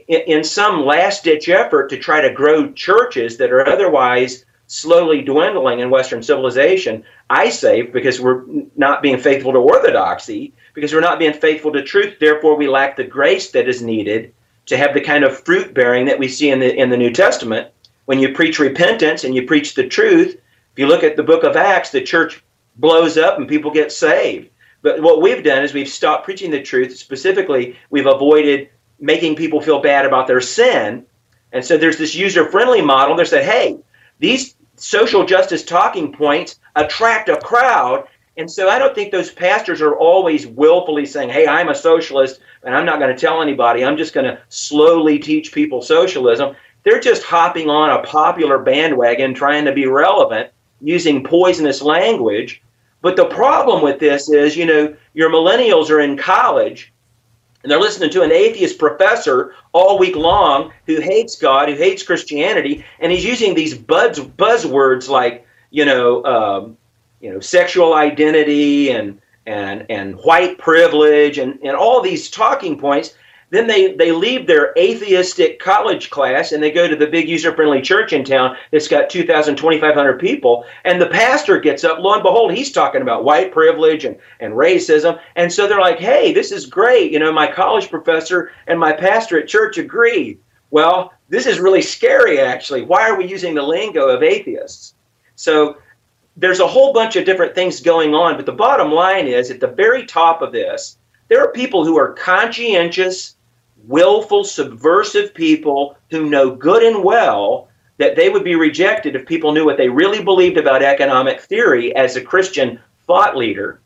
in some last ditch effort to try to grow churches that are otherwise slowly dwindling in Western civilization, I say because we're not being faithful to orthodoxy, because we're not being faithful to truth, therefore we lack the grace that is needed to have the kind of fruit bearing that we see in the in the New Testament. When you preach repentance and you preach the truth, if you look at the book of Acts, the church blows up and people get saved. But what we've done is we've stopped preaching the truth. Specifically, we've avoided making people feel bad about their sin. And so there's this user friendly model. They said, hey, these social justice talking points attract a crowd. And so I don't think those pastors are always willfully saying, hey, I'm a socialist and I'm not going to tell anybody. I'm just going to slowly teach people socialism. They're just hopping on a popular bandwagon trying to be relevant using poisonous language. But the problem with this is, you know, your millennials are in college and they're listening to an atheist professor all week long who hates God, who hates Christianity, and he's using these buzz buzzwords like you know, um, you know, sexual identity and and and white privilege and, and all these talking points. Then they, they leave their atheistic college class and they go to the big user friendly church in town that's got 2,000, 2,500 people. And the pastor gets up, lo and behold, he's talking about white privilege and, and racism. And so they're like, hey, this is great. You know, my college professor and my pastor at church agree. Well, this is really scary, actually. Why are we using the lingo of atheists? So there's a whole bunch of different things going on, but the bottom line is at the very top of this, there are people who are conscientious, willful, subversive people who know good and well that they would be rejected if people knew what they really believed about economic theory as a Christian thought leader.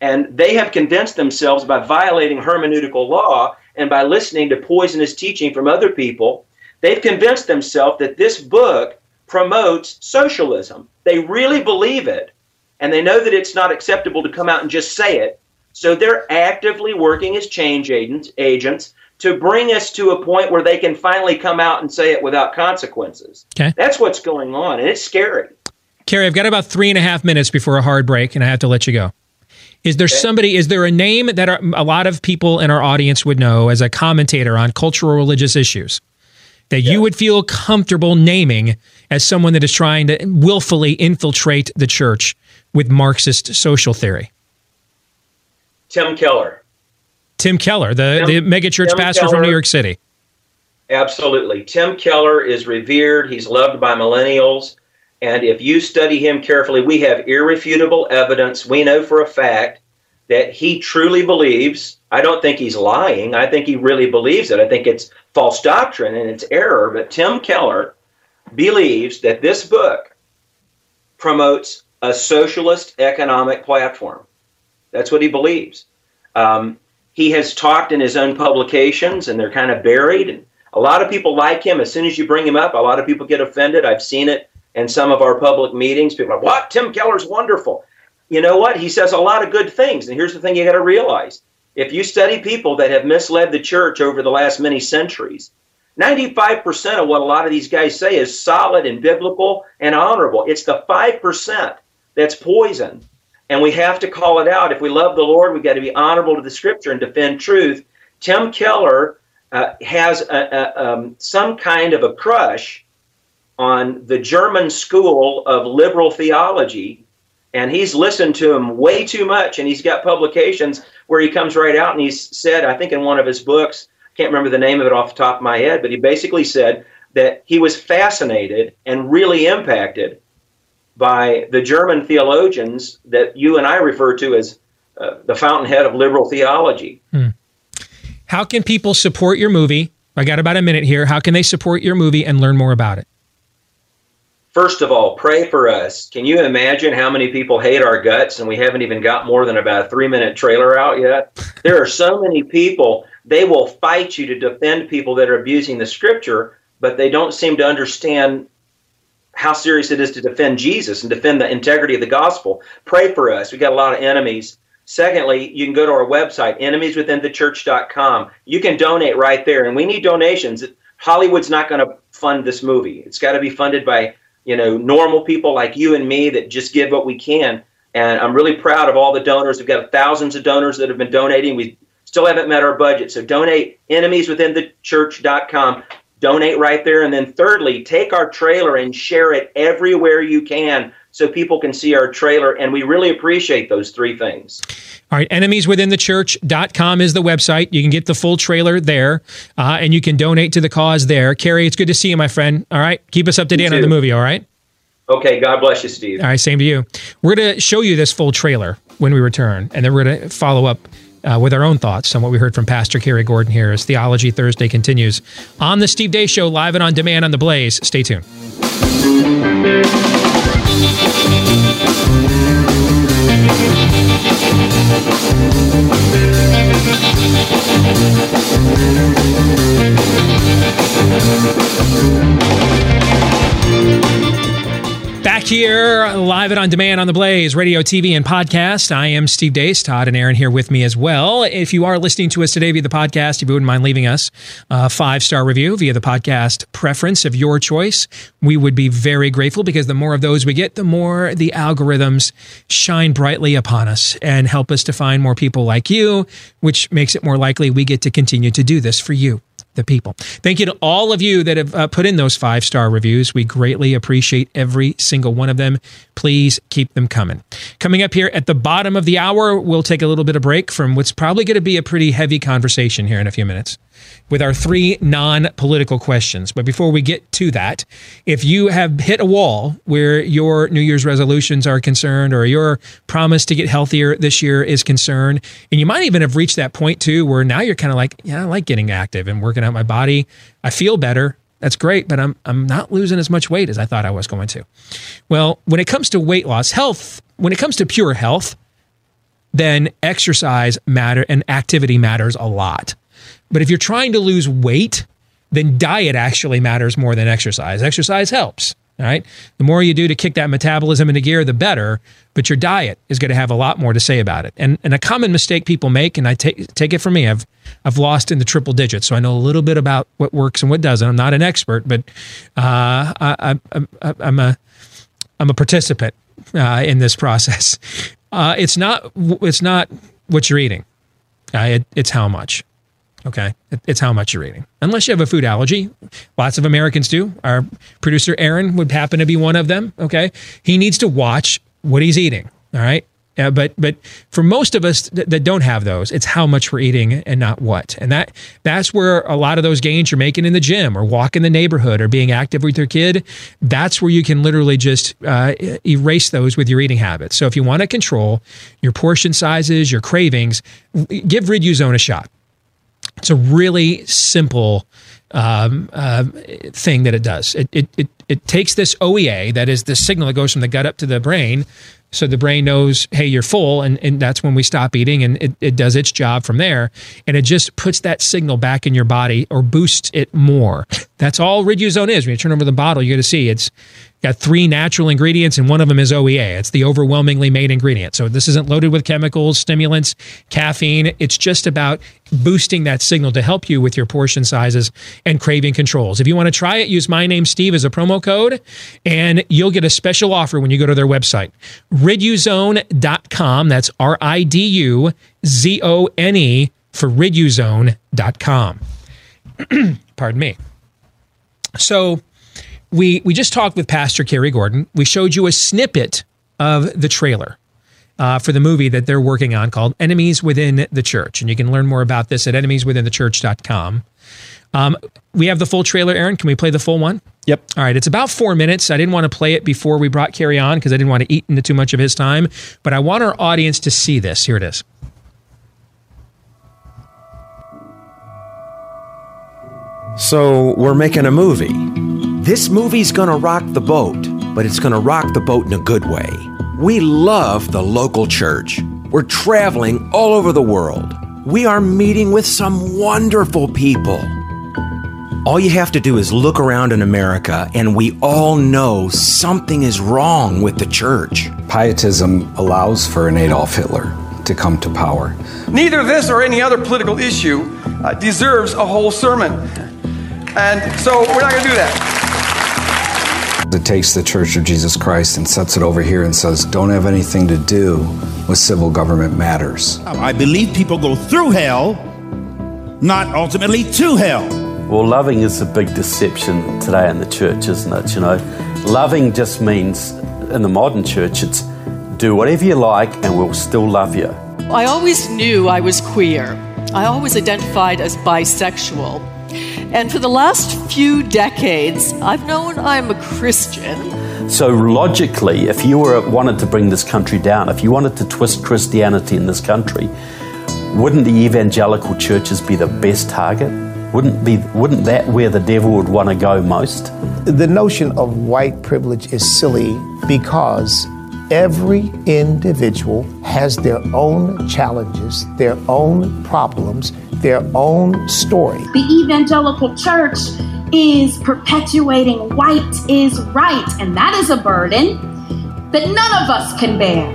And they have convinced themselves by violating hermeneutical law and by listening to poisonous teaching from other people, they've convinced themselves that this book promotes socialism. They really believe it, and they know that it's not acceptable to come out and just say it. So they're actively working as change agents, agents to bring us to a point where they can finally come out and say it without consequences. Okay. That's what's going on, and it's scary. Cary, I've got about three and a half minutes before a hard break, and I have to let you go. Is there somebody, is there a name that are, a lot of people in our audience would know as a commentator on cultural religious issues that you would feel comfortable naming as someone that is trying to willfully infiltrate the church with Marxist social theory? Tim Keller. Tim Keller, the, Tim- the megachurch Tim pastor from New York City. Absolutely. Tim Keller is revered. He's loved by millennials. And if you study him carefully, we have irrefutable evidence. We know for a fact that he truly believes. I don't think he's lying. I think he really believes it. I think it's false doctrine and it's error. But Tim Keller believes that this book promotes a socialist economic platform. That's what he believes. Um, he has talked in his own publications, and they're kind of buried. And a lot of people like him. As soon as you bring him up, a lot of people get offended. I've seen it in some of our public meetings. People are like, "What? Tim Keller's wonderful." You know what? He says a lot of good things. And here's the thing: you got to realize if you study people that have misled the church over the last many centuries, 95% of what a lot of these guys say is solid and biblical and honorable. It's the 5% that's poison. And we have to call it out. If we love the Lord, we've got to be honorable to the scripture and defend truth. Tim Keller uh, has a, a, um, some kind of a crush on the German school of liberal theology. And he's listened to him way too much. And he's got publications where he comes right out and he's said, I think in one of his books, I can't remember the name of it off the top of my head, but he basically said that he was fascinated and really impacted by the German theologians that you and I refer to as uh, the fountainhead of liberal theology. How can people support your movie? I got about a minute here. How can they support your movie and learn more about it? First of all, pray for us. Can you imagine how many people hate our guts and we haven't even got more than about a three minute trailer out yet? There are so many people, they will fight you to defend people that are abusing the scripture, but they don't seem to understand how serious it is to defend Jesus and defend the integrity of the gospel. Pray for us. We've got a lot of enemies. Secondly, you can go to our website, enemieswithinthechurch.com. You can donate right there, and we need donations. Hollywood's not going to fund this movie. It's got to be funded by you know normal people like you and me that just give what we can. And I'm really proud of all the donors. We've got thousands of donors that have been donating. We still haven't met our budget, so donate enemieswithinthechurch.com. Donate right there, and then thirdly, take our trailer and share it everywhere you can so people can see our trailer. And we really appreciate those three things. All right, enemieswithinthechurch.com is the website. You can get the full trailer there, uh, and you can donate to the cause there. Cary, it's good to see you, my friend. All right, keep us up to date on the movie, all right? Okay, God bless you, Steve. All right, same to you. We're going to show you this full trailer when we return, and then we're going to follow up uh, with our own thoughts on what we heard from Pastor Cary Gordon here as Theology Thursday continues on the Steve Deace Show, live and on demand on the Blaze. Stay tuned. Back here here, live and on demand on the Blaze, radio, TV, and podcast. I am Steve Deace, Todd and Aaron here with me as well. If you are listening to us today via the podcast, if you wouldn't mind leaving us a five star review via the podcast preference of your choice, we would be very grateful because the more of those we get, the more the algorithms shine brightly upon us and help us to find more people like you, which makes it more likely we get to continue to do this for you the people. Thank you to all of you that have uh, put in those five star reviews. We greatly appreciate every single one of them. Please keep them coming. Coming up here at the bottom of the hour, we'll take a little bit of break from what's probably going to be a pretty heavy conversation here in a few minutes with our three non political questions. But before we get to that, if you have hit a wall where your New Year's resolutions are concerned or your promise to get healthier this year is concerned, and you might even have reached that point too where now you're kind of like, yeah, I like getting active and working out my body. I feel better. That's great, but I'm I'm not losing as much weight as I thought I was going to. Well, when it comes to weight loss, health, when it comes to pure health, then exercise matter and activity matters a lot. But if you're trying to lose weight, then diet actually matters more than exercise. Exercise helps. All right. The more you do to kick that metabolism into gear, the better. But your diet is going to have a lot more to say about it. And, and a common mistake people make, and I take take it from me, I've I've lost in the triple digits, so I know a little bit about what works and what doesn't. I'm not an expert, but uh, I, I'm a I'm a participant uh, in this process. Uh, it's not it's not what you're eating. Uh, it, it's how much. Okay. It's how much you're eating. Unless you have a food allergy. Lots of Americans do. Our producer, Aaron, would happen to be one of them. Okay. He needs to watch what he's eating. All right. Uh, but but for most of us that, that don't have those, it's how much we're eating and not what. And that that's where a lot of those gains you're making in the gym or walking the neighborhood or being active with your kid. That's where you can literally just uh, erase those with your eating habits. So if you want to control your portion sizes, your cravings, give Riduzone a shot. It's a really simple um, uh, thing that it does. It, it, it, it takes this OEA, that is the signal that goes from the gut up to the brain, so the brain knows, hey, you're full, and, and that's when we stop eating, and it, it does its job from there. And it just puts that signal back in your body or boosts it more. That's all Riduzone is. When you turn over the bottle, you're going to see it's got three natural ingredients, and one of them is OEA. It's the overwhelmingly made ingredient. So this isn't loaded with chemicals, stimulants, caffeine. It's just about boosting that signal to help you with your portion sizes and craving controls. If you want to try it, use my name Steve as a promo code, and you'll get a special offer when you go to their website, riduzone.com. That's R I D U Z O N E for riduzone.com. Pardon me. So we we just talked with Pastor Cary Gordon. We showed you a snippet of the trailer uh, for the movie that they're working on called Enemies Within the Church, and you can learn more about this at enemieswithinthechurch.com. Um, we have the full trailer, Aaron. Can we play the full one? Yep. All right. It's about four minutes. I didn't want to play it before we brought Cary on because I didn't want to eat into too much of his time, but I want our audience to see this. Here it is. So, we're making a movie. This movie's gonna rock the boat, but it's gonna rock the boat in a good way. We love the local church. We're traveling all over the world. We are meeting with some wonderful people. All you have to do is look around in America, and we all know something is wrong with the church. Pietism allows for an Adolf Hitler to come to power. Neither this or any other political issue uh, deserves a whole sermon. And so we're not going to do that. It takes the Church of Jesus Christ and sets it over here and says, don't have anything to do with civil government matters. I believe people go through hell, not ultimately to hell. Well, loving is a big deception today in the church, isn't it? You know, loving just means in the modern church, it's do whatever you like and we'll still love you. I always knew I was queer. I always identified as bisexual. And for the last few decades, I've known I'm a Christian. So logically, if you were wanted to bring this country down, if you wanted to twist Christianity in this country, wouldn't the evangelical churches be the best target? Wouldn't be wouldn't that where the devil would want to go most? The notion of white privilege is silly because every individual has their own challenges, their own problems, their own story. The evangelical church is perpetuating white is right, and that is a burden. that none of us can bear.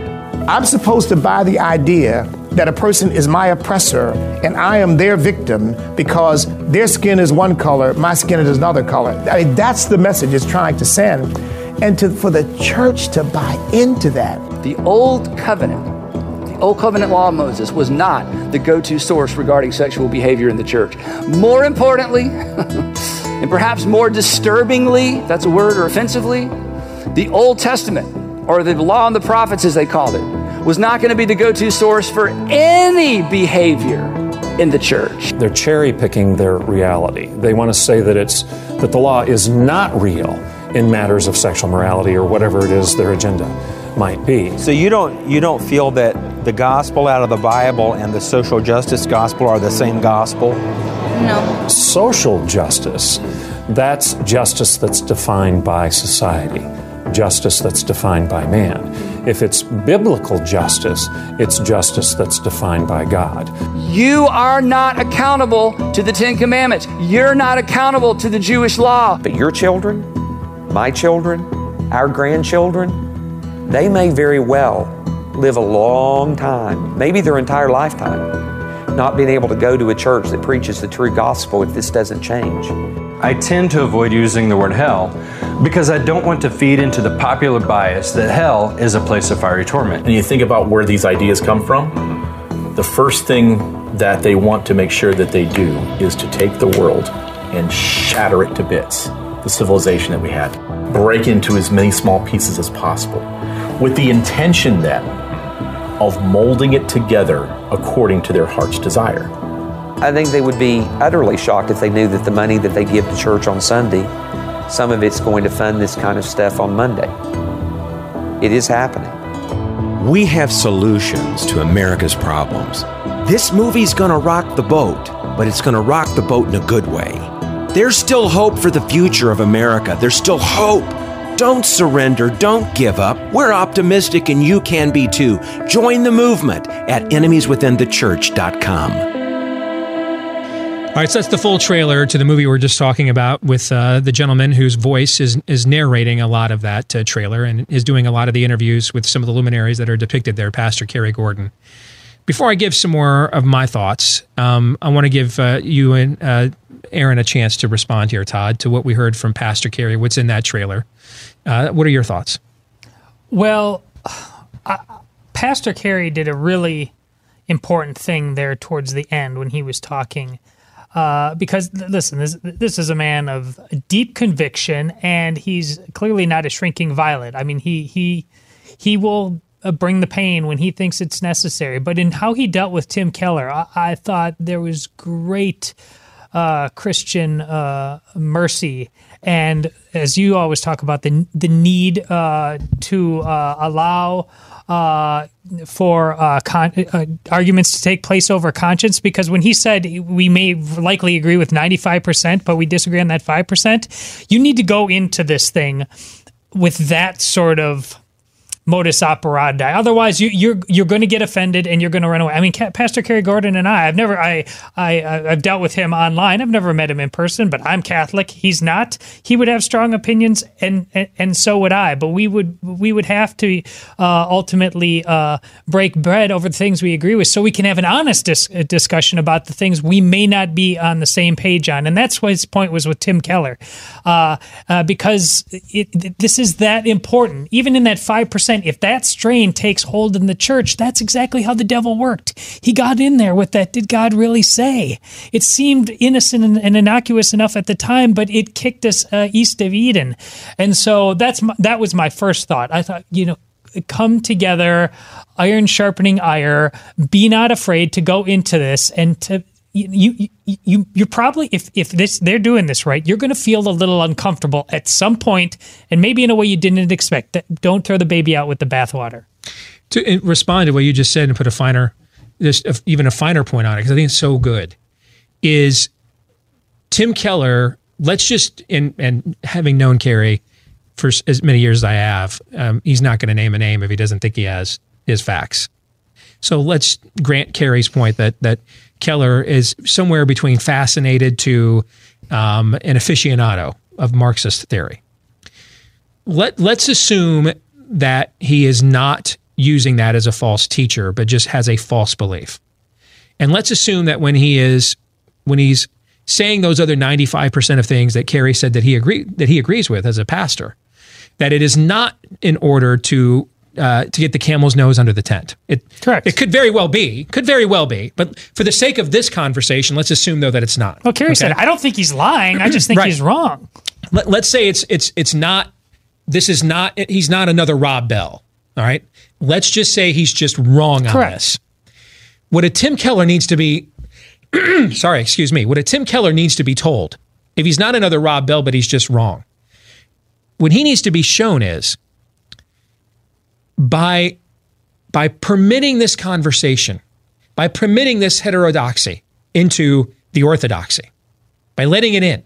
I'm supposed to buy the idea that a person is my oppressor and I am their victim because their skin is one color, my skin is another color. I mean, that's the message it's trying to send. And to, for the church to buy into that. The old covenant, the old covenant law of Moses was not the go to source regarding sexual behavior in the church. More importantly, and perhaps more disturbingly, if that's a word, or offensively, the Old Testament, or the law and the prophets as they called it, was not going to be the go to source for any behavior in the church. They're cherry picking their reality. They want to say that it's that the law is not real in matters of sexual morality or whatever it is their agenda might be. So you don't you don't feel that the gospel out of the Bible and the social justice gospel are the same gospel? No. Social justice, that's justice that's defined by society, justice that's defined by man. If it's biblical justice, it's justice that's defined by God. You are not accountable to the Ten Commandments. You're not accountable to the Jewish law. But your children, my children, our grandchildren, they may very well live a long time, maybe their entire lifetime, not being able to go to a church that preaches the true gospel if this doesn't change. I tend to avoid using the word hell because I don't want to feed into the popular bias that hell is a place of fiery torment. And you think about where these ideas come from, the first thing that they want to make sure that they do is to take the world and shatter it to bits, the civilization that we had, break into as many small pieces as possible, with the intention then of molding it together according to their heart's desire. I think they would be utterly shocked if they knew that the money that they give to church on Sunday, some of it's going to fund this kind of stuff on Monday. It is happening. We have solutions to America's problems. This movie's gonna rock the boat, but it's gonna rock the boat in a good way. There's still hope for the future of America. There's still hope. Don't surrender. Don't give up. We're optimistic and you can be too. Join the movement at enemieswithinthechurch.com. All right, so that's the full trailer to the movie we we're just talking about with uh, the gentleman whose voice is is narrating a lot of that uh, trailer and is doing a lot of the interviews with some of the luminaries that are depicted there, Pastor Cary Gordon. Before I give some more of my thoughts, um, I want to give uh, you and uh, Aaron a chance to respond here, Todd, to what we heard from Pastor Cary, what's in that trailer. Uh, what are your thoughts? Well, Pastor Cary did a really important thing there towards the end when he was talking. Uh, because listen, this this is a man of deep conviction, and he's clearly not a shrinking violet. I mean, he he he will uh, bring the pain when he thinks it's necessary. But in how he dealt with Tim Keller, I, I thought there was great uh, Christian uh, mercy. And as you always talk about the the need uh, to uh, allow uh, for uh, con- arguments to take place over conscience, because when he said we may likely agree with ninety five percent, but we disagree on that five percent, you need to go into this thing with that sort of modus operandi. Otherwise, you, you're you're going to get offended and you're going to run away. I mean, Pastor Cary Gordon and I, I've never I I I've dealt with him online. I've never met him in person, but I'm Catholic. He's not. He would have strong opinions, and and, and so would I. But we would we would have to uh, ultimately uh, break bread over the things we agree with, so we can have an honest dis- uh, discussion about the things we may not be on the same page on. And that's what his point was with Tim Keller, uh, uh, because it, this is that important. Even in that five percent if that strain takes hold in the church, that's exactly how the devil worked. He got in there with that, did God really say? It seemed innocent and, and innocuous enough at the time, but it kicked us uh, east of Eden. And so that's my, that was my first thought. I thought, you know, come together, iron sharpening iron, be not afraid to go into this and to you you you you're probably if if this they're doing this right, you're going to feel a little uncomfortable at some point, and maybe in a way you didn't expect. Don't throw the baby out with the bathwater. To respond to what you just said and put a finer, even a finer point on it, because I think it's so good, is Tim Keller. Let's just in and having known Cary for as many years as I have, um, he's not going to name a name if he doesn't think he has his facts. So let's grant Cary's point that that Keller is somewhere between fascinated to um, an aficionado of Marxist theory. Let let's assume that he is not using that as a false teacher, but just has a false belief. And let's assume that when he is when he's saying those other 95% of things that Cary said that he agree that he agrees with as a pastor, that it is not in order to uh, to get the camel's nose under the tent. It, Correct. It could very well be. Could very well be. But for the sake of this conversation, let's assume though that it's not. Well, Cary Okay? said, I don't think he's lying. I just think Right. he's wrong. Let, let's say it's it's it's not. This is not. He's not another Rob Bell. All right. Let's just say he's just wrong on this. What a Tim Keller needs to be. sorry, excuse me. What a Tim Keller needs to be told, if he's not another Rob Bell, but he's just wrong. What he needs to be shown is by by permitting this conversation, by permitting this heterodoxy into the orthodoxy, by letting it in,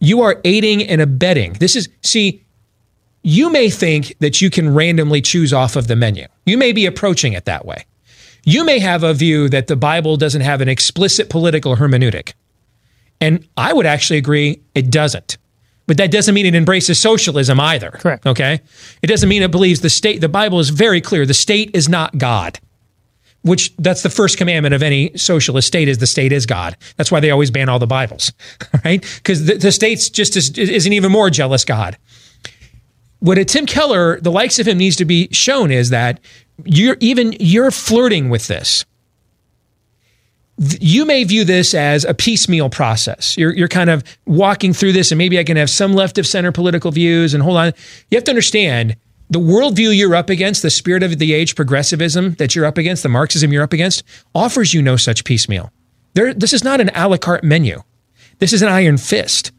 you are aiding and abetting. This is, see, you may think that you can randomly choose off of the menu. You may be approaching it that way. You may have a view that the Bible doesn't have an explicit political hermeneutic. And I would actually agree it doesn't. But that doesn't mean it embraces socialism either. Correct. Okay? It doesn't mean it believes the state, the Bible is very clear. The state is not God, which that's the first commandment of any socialist state is the state is God. That's why they always ban all the Bibles, right? Because the, the state's just as, is an even more jealous God. What a Tim Keller, the likes of him needs to be shown is that you're even, you're flirting with this th- you may view this as a piecemeal process. You're, you're kind of walking through this, and maybe I can have some left of center political views. And hold on, you have to understand the worldview you're up against, the spirit of the age, progressivism that you're up against, the Marxism you're up against, offers you no such piecemeal. There, this is not an a la carte menu. This is an iron fist.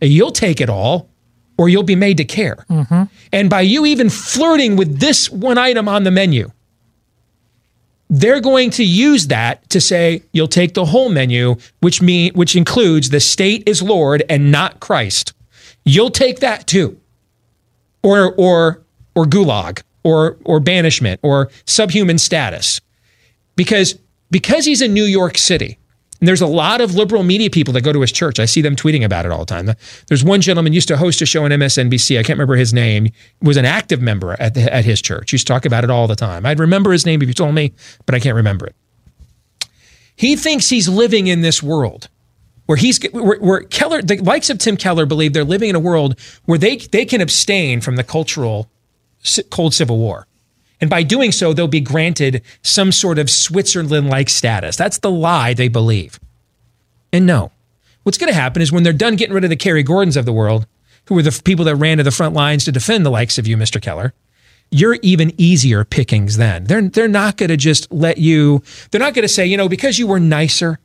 You'll take it all, or you'll be made to care. Mm-hmm. And by you even flirting with this one item on the menu, they're going to use that to say you'll take the whole menu, which mean which includes the state is Lord and not Christ. You'll take that too, or or or gulag, or or banishment, or subhuman status, because because he's in New York City. And there's a lot of liberal media people that go to his church. I see them tweeting about it all the time. There's one gentleman used to host a show on MSNBC. I can't remember his name. Was an active member at the, at his church. Used to talk about it all the time. I'd remember his name if you told me, but I can't remember it. He thinks he's living in this world where he's where, where Keller, the likes of Tim Keller, believe they're living in a world where they they can abstain from the cultural cold civil war. And by doing so, they'll be granted some sort of Switzerland like status. That's the lie they believe. And no, what's going to happen is when they're done getting rid of the Cary Gordons of the world, who were the people that ran to the front lines to defend the likes of you, Mr. Keller, you're even easier pickings then. They're, they're not going to just let you, they're not going to say, you know, because you were nicer,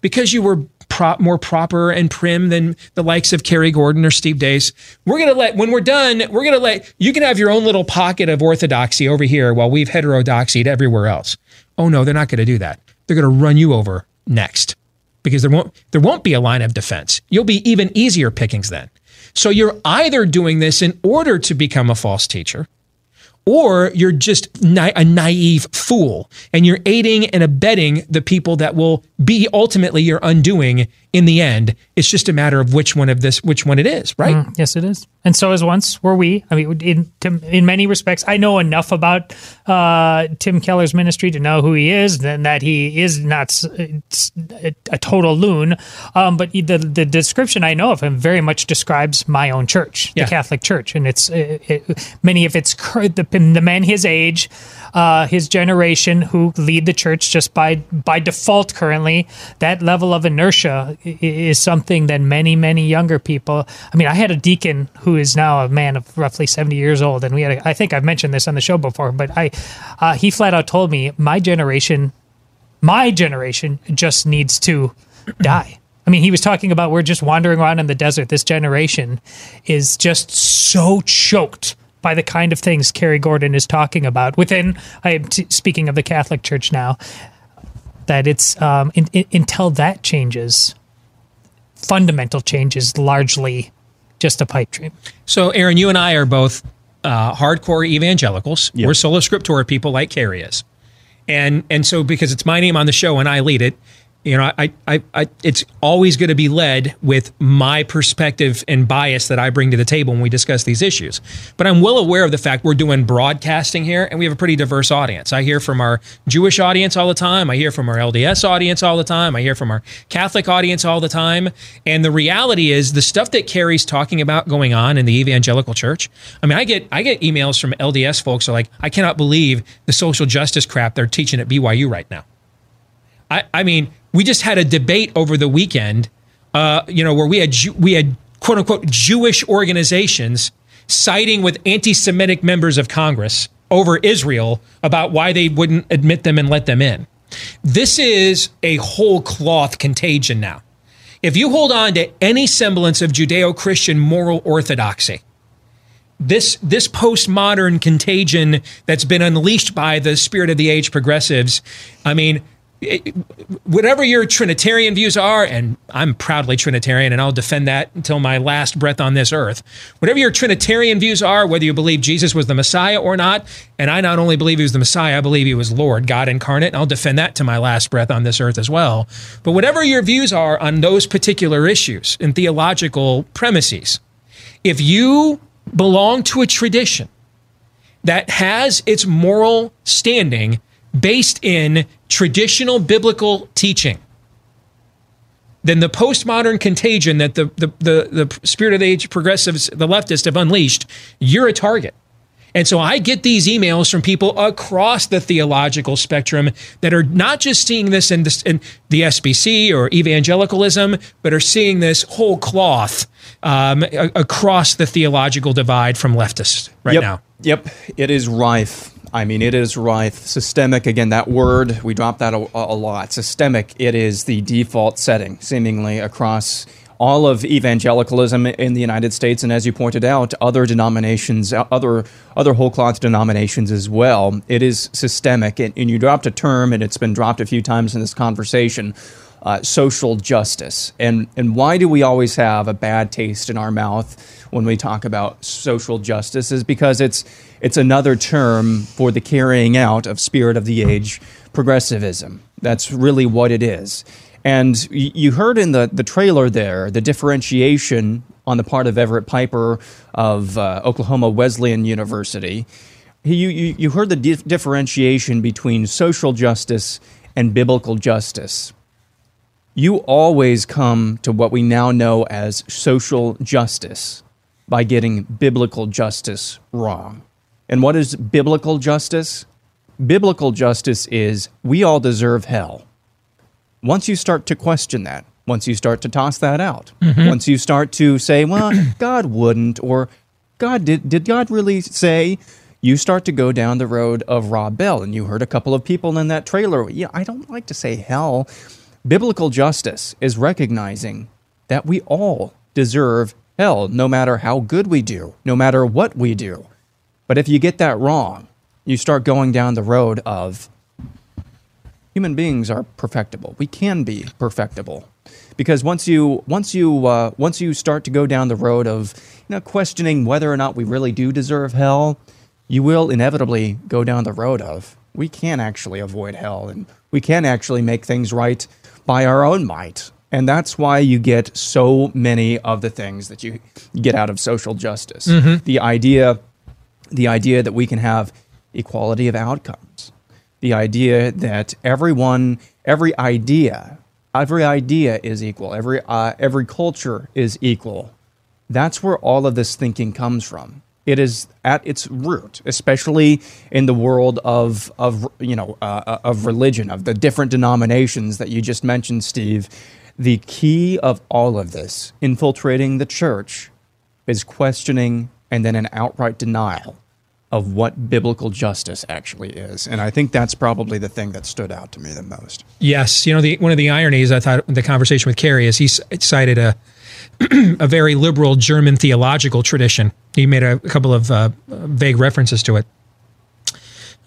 because you were pro- more proper and prim than the likes of Cary Gordon or Steve Deace, we're going to let, when we're done, we're going to let, you can have your own little pocket of orthodoxy over here while we've heterodoxied everywhere else. Oh no, they're not going to do that. They're going to run you over next because there won't, there won't be a line of defense. You'll be even easier pickings then. So you're either doing this in order to become a false teacher, or you're just na- a naive fool and you're aiding and abetting the people that will be ultimately your undoing in the end. It's just a matter of which one of this, which one it is, right? Mm, yes, it is. And so as once were we. I mean, in to, in many respects, I know enough about uh, Tim Keller's ministry to know who he is, and that he is not a total loon. Um, but the the description I know of him very much describes my own church, Yeah. the Catholic Church, and it's it, it, many of its the, the men his age, uh, his generation who lead the church just by by default currently. That level of inertia is something that many many younger people. I mean, I had a deacon who is now a man of roughly seventy years old, and we had. A, I think I've mentioned this on the show before, but I uh, he flat out told me my generation, my generation just needs to die. I mean, he was talking about we're just wandering around in the desert. This generation is just so choked by the kind of things Cary Gordon is talking about within. I am t- speaking of the Catholic Church now. That it's um, in, in, until that changes, fundamental change is largely just a pipe dream. So, Aaron, you and I are both uh, hardcore evangelicals. We're sola scriptura people like Cary is. And, and so, because it's my name on the show and I lead it, You know, I, I, I, it's always going to be led with my perspective and bias that I bring to the table when we discuss these issues. But I'm well aware of the fact we're doing broadcasting here and we have a pretty diverse audience. I hear from our Jewish audience all the time. I hear from our LDS audience all the time. I hear from our Catholic audience all the time. And the reality is the stuff that Cary's talking about going on in the evangelical church. I mean, I get, I get emails from LDS folks are like, I cannot believe the social justice crap they're teaching at BYU right now. I, I mean, we just had a debate over the weekend, uh, you know, where we had we had quote unquote Jewish organizations siding with anti-Semitic members of Congress over Israel about why they wouldn't admit them and let them in. This is a whole cloth contagion now. If you hold on to any semblance of Judeo-Christian moral orthodoxy, this this postmodern contagion that's been unleashed by the spirit of the age progressives, I mean, whatever your Trinitarian views are, and I'm proudly Trinitarian and I'll defend that until my last breath on this earth. Whatever your Trinitarian views are, whether you believe Jesus was the Messiah or not, and I not only believe he was the Messiah, I believe he was Lord, God incarnate, and I'll defend that to my last breath on this earth as well. But whatever your views are on those particular issues and theological premises, if you belong to a tradition that has its moral standing based in traditional biblical teaching, then the postmodern contagion that the, the, the, the spirit of the age progressives, the leftists have unleashed, you're a target. And so I get these emails from people across the theological spectrum that are not just seeing this in, this, in the SBC or evangelicalism, but are seeing this whole cloth um, across the theological divide from leftists right yep. now. Yep, it is rife. I mean, it is rife. Systemic, again, that word, we drop that a, a, lot. Systemic, it is the default setting, seemingly across all of evangelicalism in the United States, and as you pointed out, other denominations, other other whole cloth denominations as well. It is systemic, and, and you dropped a term, and it's been dropped a few times in this conversation. Uh, social justice, and and why do we always have a bad taste in our mouth when we talk about social justice? Is because it's it's another term for the carrying out of spirit of the age progressivism. That's really what it is. And you heard in the, the trailer there the differentiation on the part of Everett Piper of uh, Oklahoma Wesleyan University. You, you, you heard the di- differentiation between social justice and biblical justice. You always come to what we now know as social justice by getting biblical justice wrong. And what is biblical justice? Biblical justice is we all deserve hell. Once you start to question that, once you start to toss that out, mm-hmm. once you start to say, well, God wouldn't, or God, did, did God really say? You start to go down the road of Rob Bell, and you heard a couple of people in that trailer. Yeah, I don't like to say hell. Biblical justice is recognizing that we all deserve hell, no matter how good we do, no matter what we do. But if you get that wrong, you start going down the road of human beings are perfectible. We can be perfectible because once you once you uh, once you start to go down the road of you know questioning whether or not we really do deserve hell, you will inevitably go down the road of we can actually avoid hell and we can actually make things right by our own might. And that's why you get so many of the things that you get out of social justice. Mm-hmm. The idea the idea that we can have equality of outcomes, the idea that everyone, every idea, every idea is equal, every, uh, every culture is equal. That's where all of this thinking comes from. It is at its root, especially in the world of, of you know uh, of religion, of the different denominations that you just mentioned, Steve. The key of all of this, infiltrating the church, is questioning and then an outright denial of what biblical justice actually is. And I think that's probably the thing that stood out to me the most. Yes. You know, the, one of the ironies I thought in the conversation with Cary is he cited a, a very liberal German theological tradition. He made a, a couple of uh, vague references to it.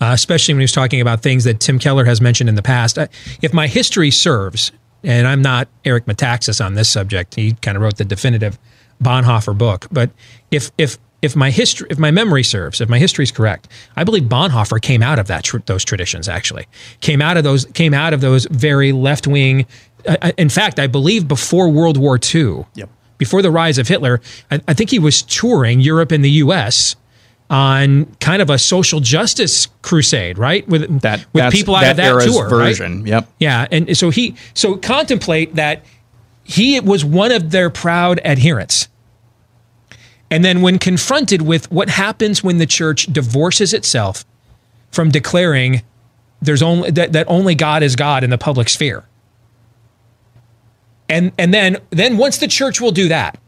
Uh, especially when he was talking about things that Tim Keller has mentioned in the past. Uh, if my history serves, and I'm not Eric Metaxas on this subject, he kind of wrote the definitive Bonhoeffer book. But if if if my history, if my memory serves, if my history is correct, I believe Bonhoeffer came out of that tr- those traditions. Actually, came out of those came out of those very left wing. Uh, in fact, I believe before World War II, Yep. before the rise of Hitler, I, I think he was touring Europe and the U.S. on kind of a social justice crusade, right? With That with people out that of that tour, right? Yep. Yeah, and so he so contemplate that he was one of their proud adherents. And then when confronted with what happens when the church divorces itself from declaring there's only that, that only God is God in the public sphere. And and then then once the church will do that,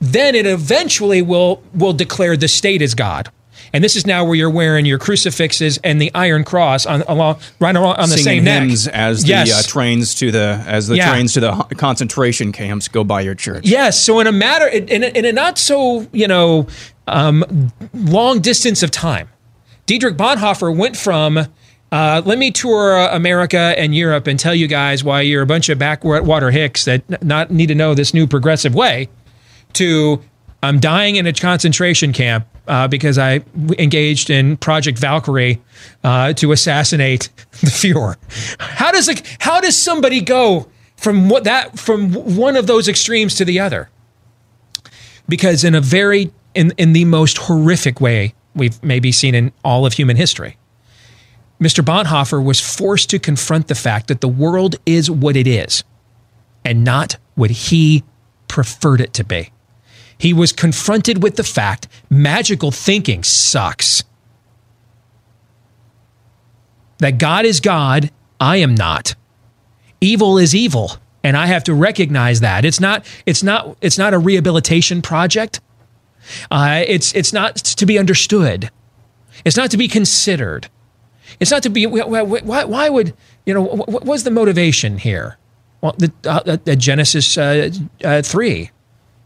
then it eventually will will declare the state is God. And this is now where you're wearing your crucifixes and the iron cross on along right along on the Singing same neck. as the Yes. uh, trains to the as the Yeah. trains to the concentration camps go by your church. Yes. So in a matter in a, in a not so you know um, long distance of time, Dietrich Bonhoeffer went from uh, let me tour uh, America and Europe and tell you guys why you're a bunch of backwater hicks that n- not need to know this new progressive way, to I'm dying in a concentration camp uh, because I engaged in Project Valkyrie uh, to assassinate the Fuhrer. How does it, how does somebody go from what that from one of those extremes to the other? Because in a very in in the most horrific way we've maybe seen in all of human history, Mr. Bonhoeffer was forced to confront the fact that the world is what it is, and not what he preferred it to be. He was confronted with the fact magical thinking sucks. That God is God, I am not. Evil is evil, and I have to recognize that. It's not it's not it's not a rehabilitation project. Uh, it's it's not to be understood. It's not to be considered. It's not to be why, why, would you know what, was the motivation here? Well, the, uh, uh, Genesis uh, uh, three,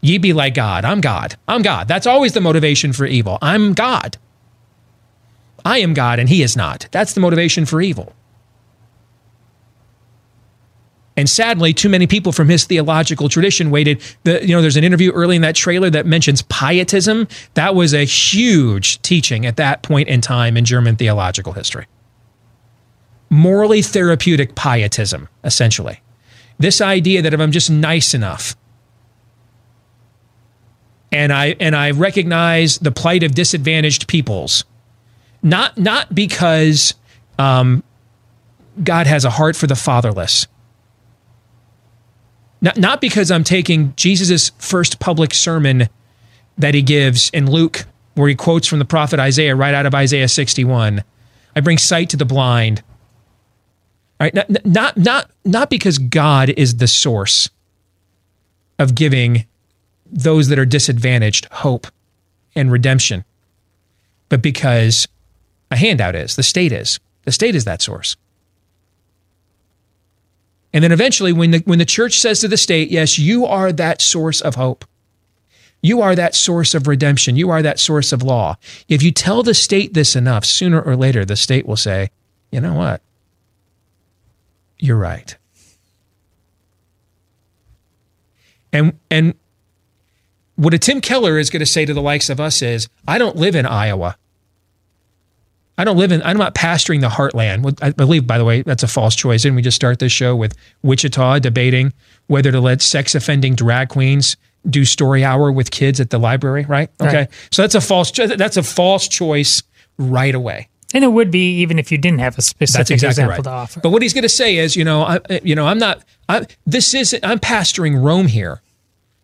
ye be like God. I'm God. I'm God. That's always the motivation for evil. I'm God. I am God, and He is not. That's the motivation for evil. And sadly, too many people from his theological tradition waited. The, you know, there's an interview early in that trailer that mentions pietism. That was a huge teaching at that point in time in German theological history. Morally therapeutic pietism, essentially. This idea that if I'm just nice enough and I and I recognize the plight of disadvantaged peoples, not not because um, God has a heart for the fatherless, not, not because I'm taking Jesus' first public sermon that he gives in Luke, where he quotes from the prophet Isaiah right out of Isaiah 61. I bring sight to the blind. All right, not, not, not, not because God is the source of giving those that are disadvantaged hope and redemption, but because a handout is, the state is. The state is that source. And then eventually, when the, when the church says to the state, yes, you are that source of hope, you are that source of redemption, you are that source of law. If you tell the state this enough, sooner or later, the state will say, you know what? You're right. And, and what a Tim Keller is going to say to the likes of us is, I don't live in Iowa. I don't live in, I'm not pastoring the heartland. I believe, by the way, that's a false choice. Didn't we just start this show with Wichita debating whether to let sex offending drag queens do story hour with kids at the library, right? Okay. Right. So that's a false, that's a false choice right away. And it would be even if you didn't have a specific That's exactly example right. to offer. But what he's going to say is, you know, I, you know, I'm not. I, this isn't. I'm pastoring Rome here.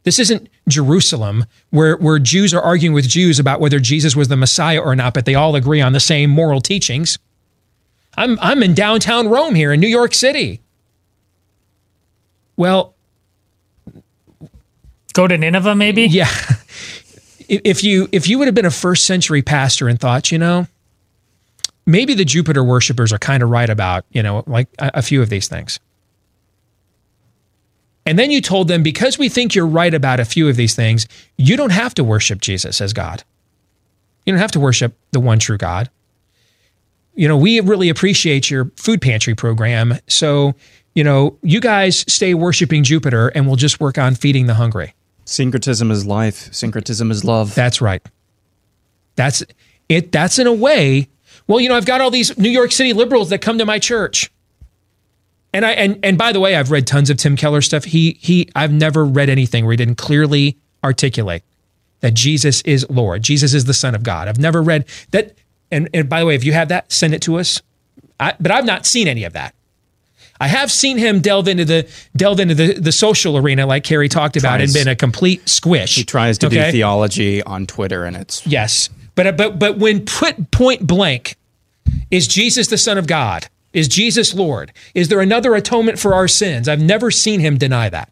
This isn't Jerusalem, where where Jews are arguing with Jews about whether Jesus was the Messiah or not, but they all agree on the same moral teachings. I'm I'm in downtown Rome here in New York City. Well, go to Nineveh, maybe. Yeah. If you if you would have been a first century pastor and thought, you know, maybe the Jupiter worshippers are kind of right about, you know, like a, a few of these things. And then you told them, because we think you're right about a few of these things, you don't have to worship Jesus as God. You don't have to worship the one true God. You know, we really appreciate your food pantry program. So, you know, you guys stay worshiping Jupiter and we'll just work on feeding the hungry. Syncretism is life. Syncretism is love. That's right. That's it. That's in a way. Well, you know, I've got all these New York City liberals that come to my church. And I and and by the way, I've read tons of Tim Keller stuff. He he I've never read anything where he didn't clearly articulate that Jesus is Lord. Jesus is the Son of God. I've never read that. And, and by the way, if you have that, send it to us. I, but I've not seen any of that. I have seen him delve into the delve into the, the social arena, like Cary talked about, and been a complete squish. He tries to Okay? do theology on Twitter, and it's Yes, but but but when put point blank, is Jesus the Son of God? Is Jesus Lord? Is there another atonement for our sins? I've never seen him deny that.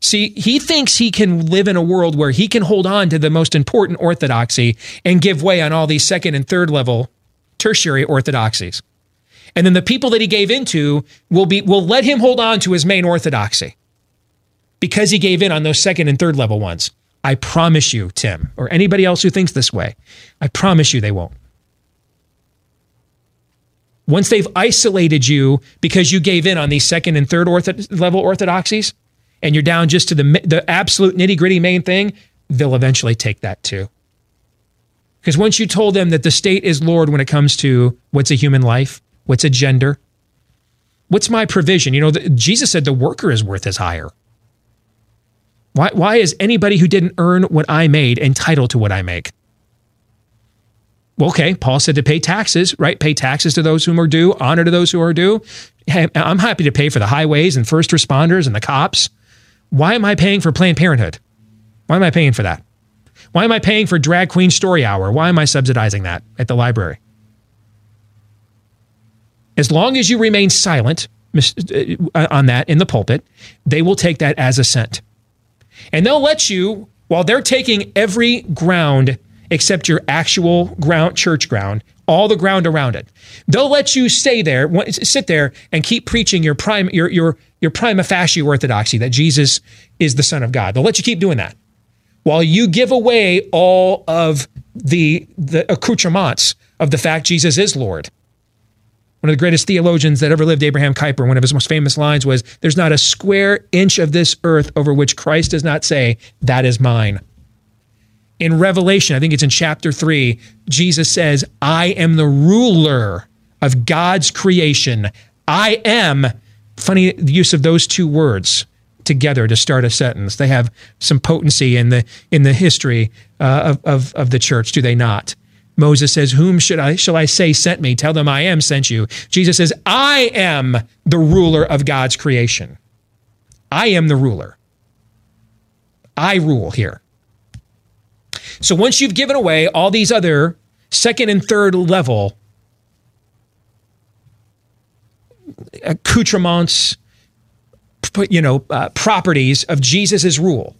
See, he thinks he can live in a world where he can hold on to the most important orthodoxy and give way on all these second and third level tertiary orthodoxies. And then the people that he gave into will be will let him hold on to his main orthodoxy because he gave in on those second and third level ones. I promise you, Tim, or anybody else who thinks this way, I promise you they won't. Once they've isolated you because you gave in on these second and third ortho- level orthodoxies, and you're down just to the the absolute nitty gritty main thing, they'll eventually take that too. Because once you told them that the state is Lord when it comes to what's a human life, what's a gender, what's my provision? You know, the, Jesus said the worker is worth his hire. Why, why is anybody who didn't earn what I made entitled to what I make? Okay, Paul said to pay taxes, right? Pay taxes to those whom are due, honor to those who are due. I'm happy to pay for the highways and first responders and the cops. Why am I paying for Planned Parenthood? Why am I paying for that? Why am I paying for Drag Queen Story Hour? Why am I subsidizing that at the library? As long as you remain silent uh, on that in the pulpit, they will take that as assent. And they'll let you, while they're taking every ground except your actual ground, church ground, all the ground around it, they'll let you stay there, sit there, and keep preaching your prime, your your your prima facie orthodoxy that Jesus is the Son of God. They'll let you keep doing that while you give away all of the the accoutrements of the fact Jesus is Lord. One of the greatest theologians that ever lived, Abraham Kuyper, one of his most famous lines was, There's not a square inch of this earth over which Christ does not say, That is mine. In Revelation, I think it's in chapter three, Jesus says, I am the ruler of God's creation. I am, funny use of those two words together to start a sentence. They have some potency in the in the history uh, of, of of the church, do they not? Moses says, "Whom should I shall I say sent me? Tell them I am sent you." Jesus says, "I am the ruler of God's creation. I am the ruler. I rule here." So once you've given away all these other second and third level accoutrements, you know, uh, properties of Jesus's rule,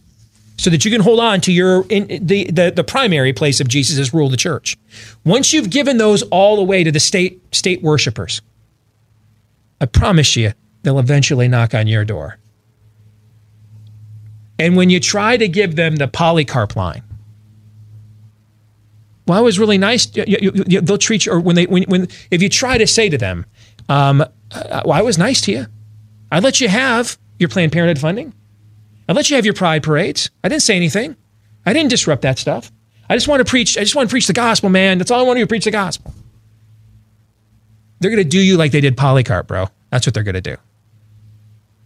so that you can hold on to your in, the, the the primary place of Jesus's rule, the church. Once you've given those all away to the state state worshipers, I promise you, they'll eventually knock on your door. And when you try to give them the Polycarp line, well, I was really nice. You- you- you- they'll treat you, or when they, when, when, if you try to say to them, um, uh, well, I was nice to you. I let you have your Planned Parenthood funding. I let you have your pride parades. I didn't say anything. I didn't disrupt that stuff. I just want to preach. I just want to preach the gospel, man. That's all I want to do. Preach the gospel. They're going to do you like they did Polycarp, bro. That's what they're going to do.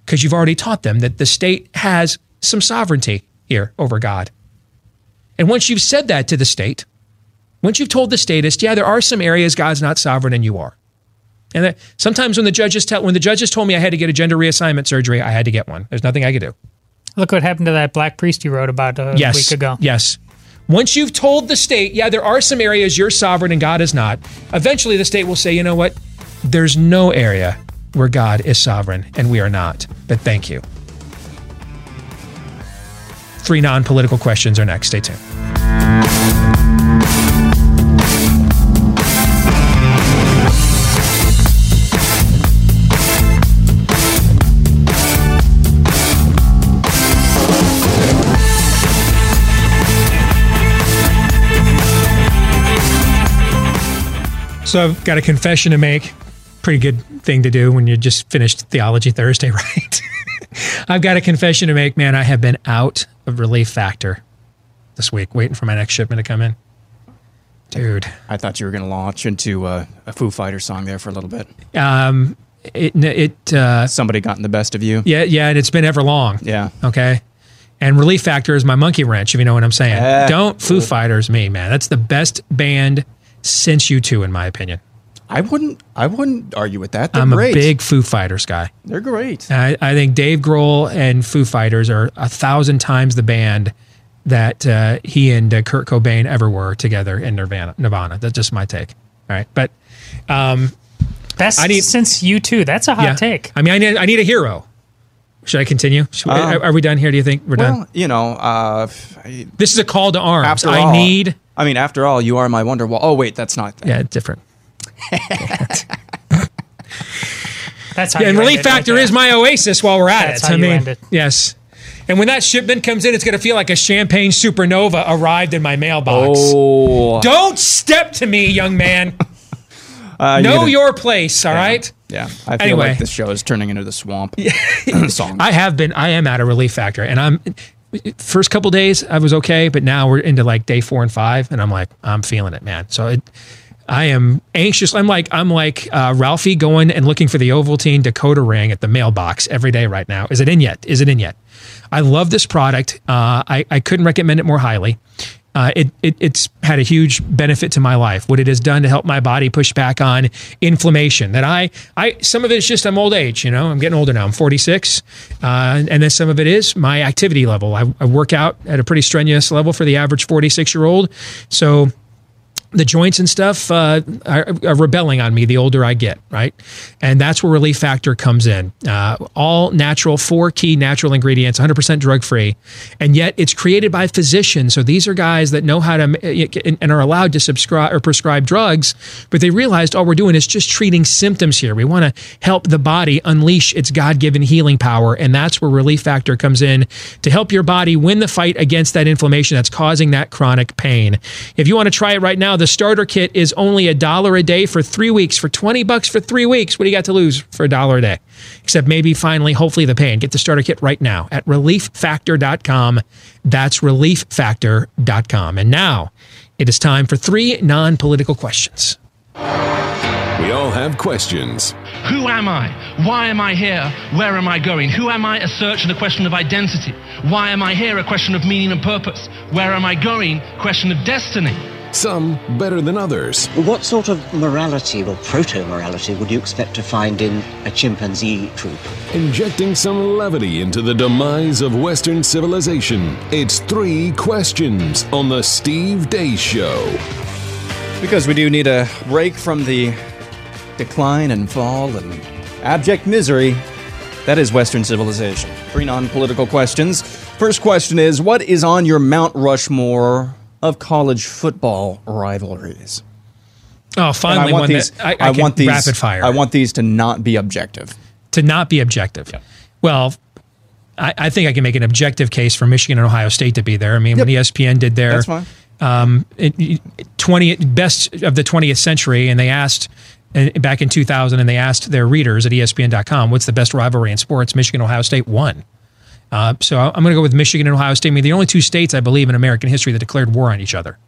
Because you've already taught them that the state has some sovereignty here over God. And once you've said that to the state, once you've told the statist, yeah, there are some areas God's not sovereign and you are. And that sometimes when the judges tell when the judges told me I had to get a gender reassignment surgery, I had to get one. There's nothing I could do. Look what happened to that black priest you wrote about uh, a yes. week ago. Yes. Once you've told the state, yeah, there are some areas you're sovereign and God is not, eventually the state will say, you know what? There's no area where God is sovereign and we are not. But thank you. Three non political questions are next. Stay tuned. So I've got a confession to make. Pretty good thing to do when you just finished Theology Thursday, right? I've got a confession to make, man. I have been out of Relief Factor this week, waiting for my next shipment to come in. Dude. I thought you were going to launch into uh, a Foo Fighter song there for a little bit. Um, it it uh, somebody gotten the best of you. Yeah, yeah, and it's been ever long. Yeah. Okay. And Relief Factor is my monkey wrench, if you know what I'm saying. Don't Foo Fighters me, man. That's the best band since U2, in my opinion. I wouldn't. I wouldn't argue with that. They're I'm great. a big Foo Fighters guy. They're great. I, I think Dave Grohl and Foo Fighters are a thousand times the band that uh, he and uh, Kurt Cobain ever were together in Nirvana. Nirvana. That's just my take. All right, but um, Best I need- since U2. That's a hot yeah. take. I mean, I need, I need a hero. Should I continue? Should we- Um, are, are we done here? Do you think we're done? You know, uh, I- This is a call to arms. after I all, need. I mean, after all, you are my wonder wall. Oh wait, that's not. Yeah, different. That's how Yeah, and Relief end it right Factor there. is my oasis while we're at That's it. how I you mean, end it. yes. And when that shipment comes in, it's going to feel like a champagne supernova arrived in my mailbox. Oh. Don't step to me, young man. Uh, know gotta- your place, all right? Yeah, I feel Anyway. like this show is turning into the swamp song. I have been. I am at a relief factor, and I'm. First couple days, I was okay, but now we're into like day four and five, and I'm like, I'm feeling it, man. So it, I am anxious. I'm like, I'm like uh, Ralphie going and looking for the Ovaltine decoder ring at the mailbox every day right now. Is it in yet? Is it in yet? I love this product. Uh, I I couldn't recommend it more highly. Uh, it, it it's had a huge benefit to my life. What it has done to help my body push back on inflammation. That I I some of it is just I'm old age. You know, I'm getting older now. I'm 46, uh, and then some of it is my activity level. I, I work out at a pretty strenuous level for the average 46 year old. So the joints and stuff uh, are, are rebelling on me the older I get, right? And that's where Relief Factor comes in. Uh, all natural, four key natural ingredients, 100% drug free, and yet it's created by physicians. So these are guys that know how to and are allowed to subscribe or prescribe drugs, but they realized all we're doing is just treating symptoms here. We want to help the body unleash its God given healing power, and that's where Relief Factor comes in to help your body win the fight against that inflammation that's causing that chronic pain. If you want to try it right now, the starter kit is only a dollar a day for three weeks. For 20 bucks for three weeks, what do you got to lose for a dollar a day? Except maybe finally, hopefully, the pain. Get the starter kit right now at relieffactor.com. That's relieffactor.com. And now it is time for three non political questions. We all have questions. Who am I? Why am I here? Where am I going? Who am I? A search and a question of identity. Why am I here? A question of meaning and purpose. Where am I going? Question of destiny. Some better than others. What sort of morality or proto morality would you expect to find in a chimpanzee troop? Injecting some levity into the demise of Western civilization. It's three questions on The Steve Deace Show. Because we do need a break from the decline and fall and abject misery that is Western civilization. Three non political questions. First question is What is on your Mount Rushmore of college football rivalries? Oh, And finally, I want one these. that I, I, can want these rapid fire. I want these to not be objective. to not be objective. Well, I, I think I can make an objective case for Michigan and Ohio State to be there. I mean, when E ESPN did their um, it- it- 20 best of the 20th century, and they asked uh, back in 2000, and they asked their readers at ESPN.com, "What's the best rivalry in sports?" Michigan Ohio State won. Uh, so I'm going to go with Michigan and Ohio State. I mean, the only two states I believe in American history that declared war on each other,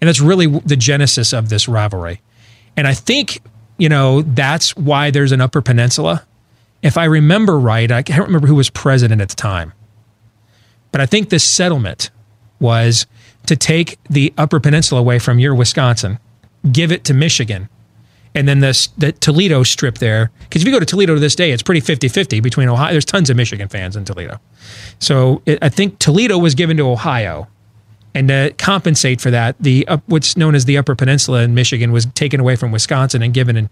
and that's really the genesis of this rivalry. And I think you know that's why there's an Upper Peninsula. If I remember right, I can't remember who was president at the time, but I think this settlement was to take the Upper Peninsula away from your Wisconsin, give it to Michigan, and then this the Toledo strip there. Because if you go to Toledo to this day, it's pretty 50 50 between Ohio. There's tons of Michigan fans in Toledo. So it, I think Toledo was given to Ohio. And to compensate for that, the up, what's known as the Upper Peninsula in Michigan was taken away from Wisconsin and given and,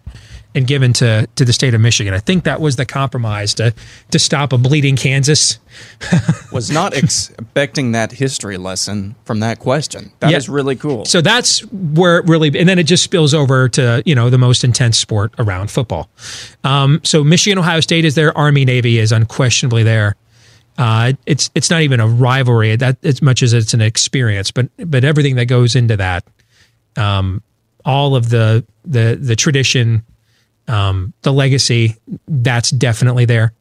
and given to, to the state of Michigan. I think that was the compromise to to stop a bleeding Kansas. Was not expecting that history lesson from that question. That is Yeah. really cool. So that's where it really, and then it just spills over to you know the most intense sport around football. Um, so Michigan, Ohio State is there. Army, Navy is unquestionably there. Uh, it's it's not even a rivalry that as much as it's an experience, but but everything that goes into that, um, all of the the the tradition, um, the legacy, that's definitely there.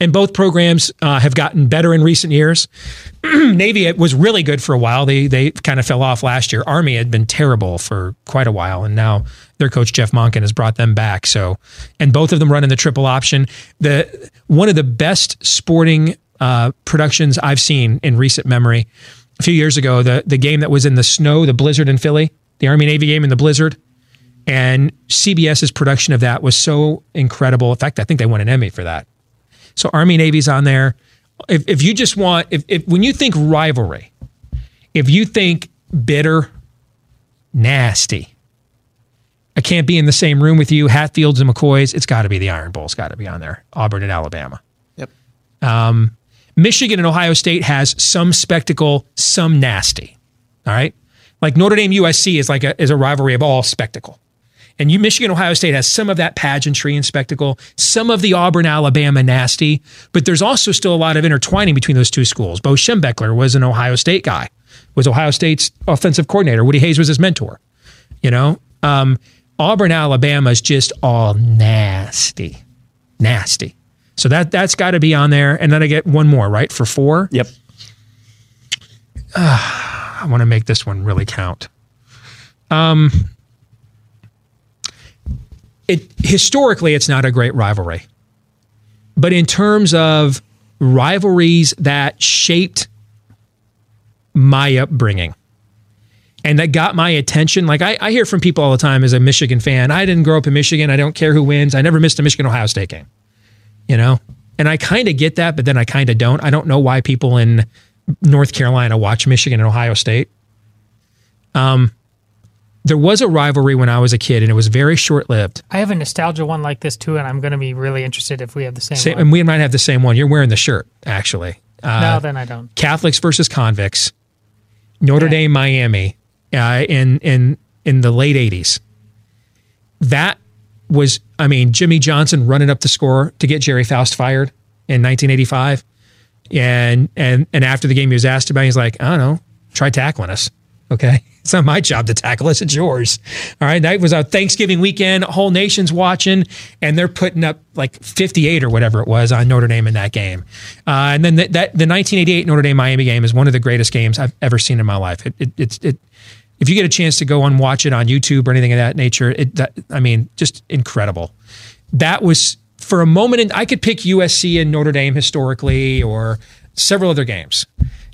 and both programs uh, have gotten better in recent years. Navy it was really good for a while. They they kind of fell off last year. Army had been terrible for quite a while, and now their coach Jeff Monken has brought them back. So, and both of them run in the triple option. The one of the best sporting uh, productions I've seen in recent memory. A few years ago, the the game that was in the snow, the blizzard in Philly, the Army Navy game in the blizzard, and CBS's production of that was so incredible. In fact, I think they won an Emmy for that. So Army Navy's on there. If, if you just want, if, if when you think rivalry, if you think bitter, nasty, I can't be in the same room with you, Hatfields and McCoys, it's got to be the Iron Bowl. It's got to be on there. Auburn and Alabama. Yep. Um, Michigan and Ohio State has some spectacle, some nasty. All right. Like Notre Dame USC is like a, is a rivalry of all spectacle. And you, Michigan, Ohio State has some of that pageantry and spectacle, some of the Auburn, Alabama nasty, but there's also still a lot of intertwining between those two schools. Bo Schembechler was an Ohio State guy, was Ohio State's offensive coordinator. Woody Hayes was his mentor. You know, um, Auburn, Alabama is just all nasty, nasty. So that that's got to be on there. And then I get one more, right, for four. Yep. Uh, I want to make this one really count. Um, it historically it's not a great rivalry. But in terms of rivalries that shaped my upbringing and that got my attention, like I, I hear from people all the time as a Michigan fan, I didn't grow up in Michigan. I don't care who wins. I never missed a Michigan Ohio State game, you know? And I kind of get that, but then I kind of don't. I don't know why people in North Carolina watch Michigan and Ohio State. Um, there was a rivalry when I was a kid, and it was very short lived. I have a nostalgia one like this too, and I'm going to be really interested if we have the same. Same, one. and we might have the same one. You're wearing the shirt, actually. Uh, no, then I don't. Catholics versus convicts, Notre Dame, Miami, uh, in in in the late '80s. That was, I mean, Jimmy Johnson running up the score to get Gerry Faust fired in 1985, and and and after the game, he was asked about. it, He's like, I don't know, try tackling us. Okay, it's not my job to tackle us; it's yours. All right, that was a Thanksgiving weekend. Whole nation's watching, and they're putting up like 58 or whatever it was on Notre Dame in that game. Uh, and then the, that the 1988 Notre Dame Miami game is one of the greatest games I've ever seen in my life. It, it, it's it. If you get a chance to go and watch it on YouTube or anything of that nature, it, that, I mean, just incredible. That was for a moment, and I could pick USC and Notre Dame historically, or several other games.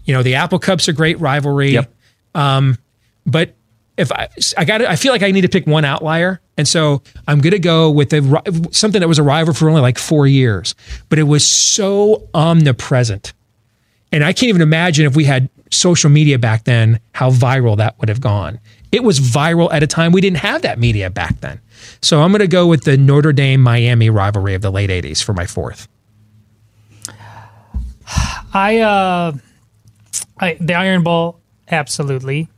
You know, the Apple Cup's a great rivalry. Um, but if I, I got, I feel like I need to pick one outlier, and so I'm going to go with a, something that was a rival for only like four years, but it was so omnipresent, and I can't even imagine if we had social media back then how viral that would have gone. It was viral at a time we didn't have that media back then. So I'm going to go with the Notre Dame Miami rivalry of the late '80s for my fourth. I uh, I, the Iron Bowl, absolutely.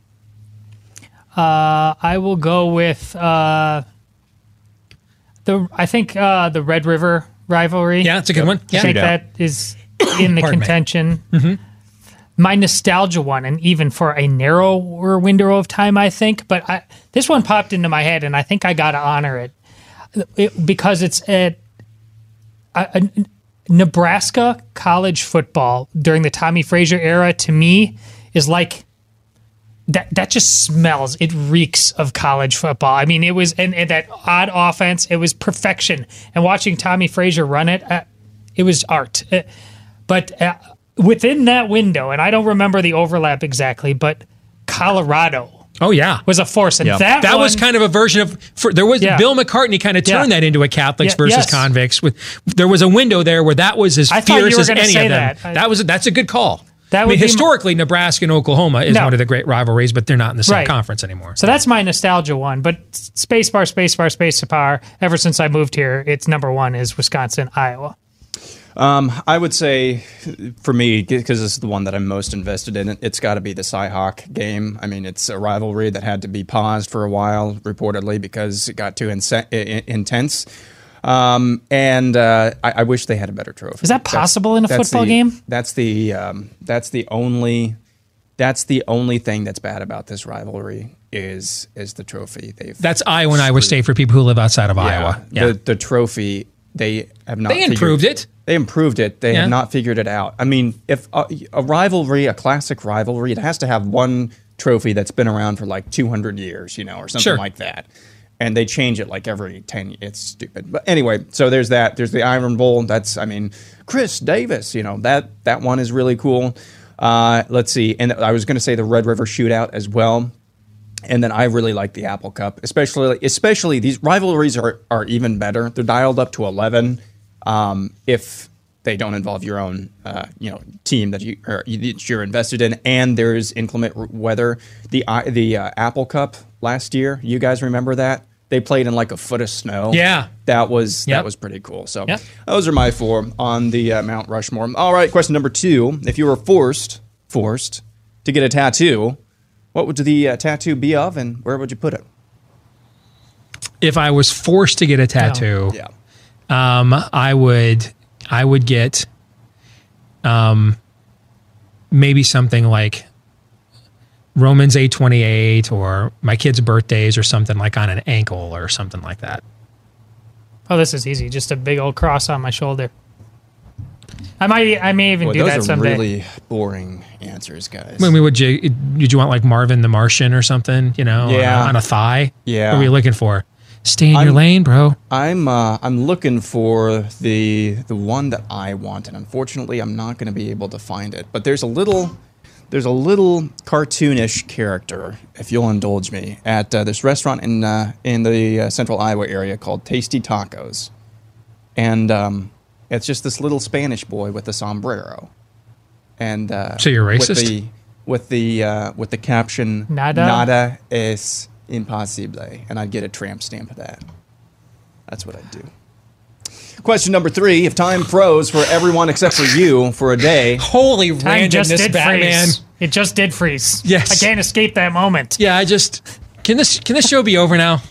Uh, I will go with uh, the. I think uh, the Red River rivalry. Yeah, that's a good one. I think that is in the Pardon contention. Mhm. My nostalgia one, and even for a narrower window of time, I think. But I, this one popped into my head, and I think I got to honor it, It- because it's at Nebraska college football during the Tommie Frazier era. To me, is like that that just smells it reeks of college football i mean it was and, and that odd offense it was perfection and watching tommie frazier run it uh, it was art Uh, but uh, within that window and i don't remember the overlap exactly but colorado Oh yeah, was a force, and Yeah. that that was kind of a version of. For, there was Yeah. Bill McCartney kind of turned Yeah. that into a Catholics versus yes. convicts. With there was a window there where that was as I fierce as any of them. that. I- was that's a good call. That I mean, be my- historically, Nebraska and Oklahoma is No. one of the great rivalries, but they're not in the same Right. conference anymore. So that's my nostalgia one. But spacebar, spacebar, spacebar. Ever since I moved here, it's number one is Wisconsin, Iowa. Um, I would say, for me, because this is the one that I'm most invested in, it's got to be the Cyhawk game. I mean, it's a rivalry that had to be paused for a while, reportedly, because it got too inse- i- i- intense. Um, and uh, I, I wish they had a better trophy. Is that That's- possible in a that's football the- game? That's the um, that's the only that's the only thing that's bad about this rivalry is is the trophy. They've That's Iowa and Iowa State for people who live outside of Iowa. Yeah. the the trophy they have not. They figured- improved it. They improved it. They Yeah. have not figured it out. I mean, if a, a rivalry, a classic rivalry, it has to have one trophy that's been around for like 200 years, you know, or something Sure. like that. And they change it like every 10 It's stupid. But anyway, so there's that. There's the Iron Bowl. That's, I mean, Chris Davis, you know, that, that one is really cool. Uh, let's see. And I was going to say the Red River Shootout as well. And then I really like the Apple Cup, especially especially these rivalries are are even better. They're dialed up to eleven um, if they don't involve your own uh, you know team that you or that you're invested in, and there's inclement weather. The the uh, Apple Cup last year, you guys remember that? They played in like a foot of snow. Yeah. that was Yep. that was pretty cool. So Yep. those are my four on the uh, Mount Rushmore. All right, question number two: If you were forced forced to get a tattoo, what would the uh, tattoo be of, and where would you put it? If I was forced to get a tattoo, Yeah. um, I would I would get um, maybe something like Romans eight twenty eight or my kids' birthdays or something like on an ankle or something like that. Oh, this is easy. Just a big old cross on my shoulder. I might. I may even Boy, do those that are someday. really boring answers, guys. I mean, would you did you want like Marvin the Martian or something? You know, on a- Yeah. on a, thigh. Yeah. what are you looking for? Stay in your I'm- lane, bro. I'm uh, I'm looking for the the one that I want, and unfortunately, I'm not going to be able to find it. But there's a little there's a little cartoonish character, if you'll indulge me, at uh, this restaurant in uh, in the uh, Central Iowa area called Tasty Tacos, and um, it's just this little Spanish boy with a sombrero, and uh, So you're With racist? the with the uh, with the caption Nada? nada es imposible, and I'd get a tramp stamp of that. That's what I'd do. Question number three: If time froze for everyone except for you for a day, holy Time just did freeze. It just did freeze. Yes. I can't escape that moment. Yeah, I just can this can this show be over now?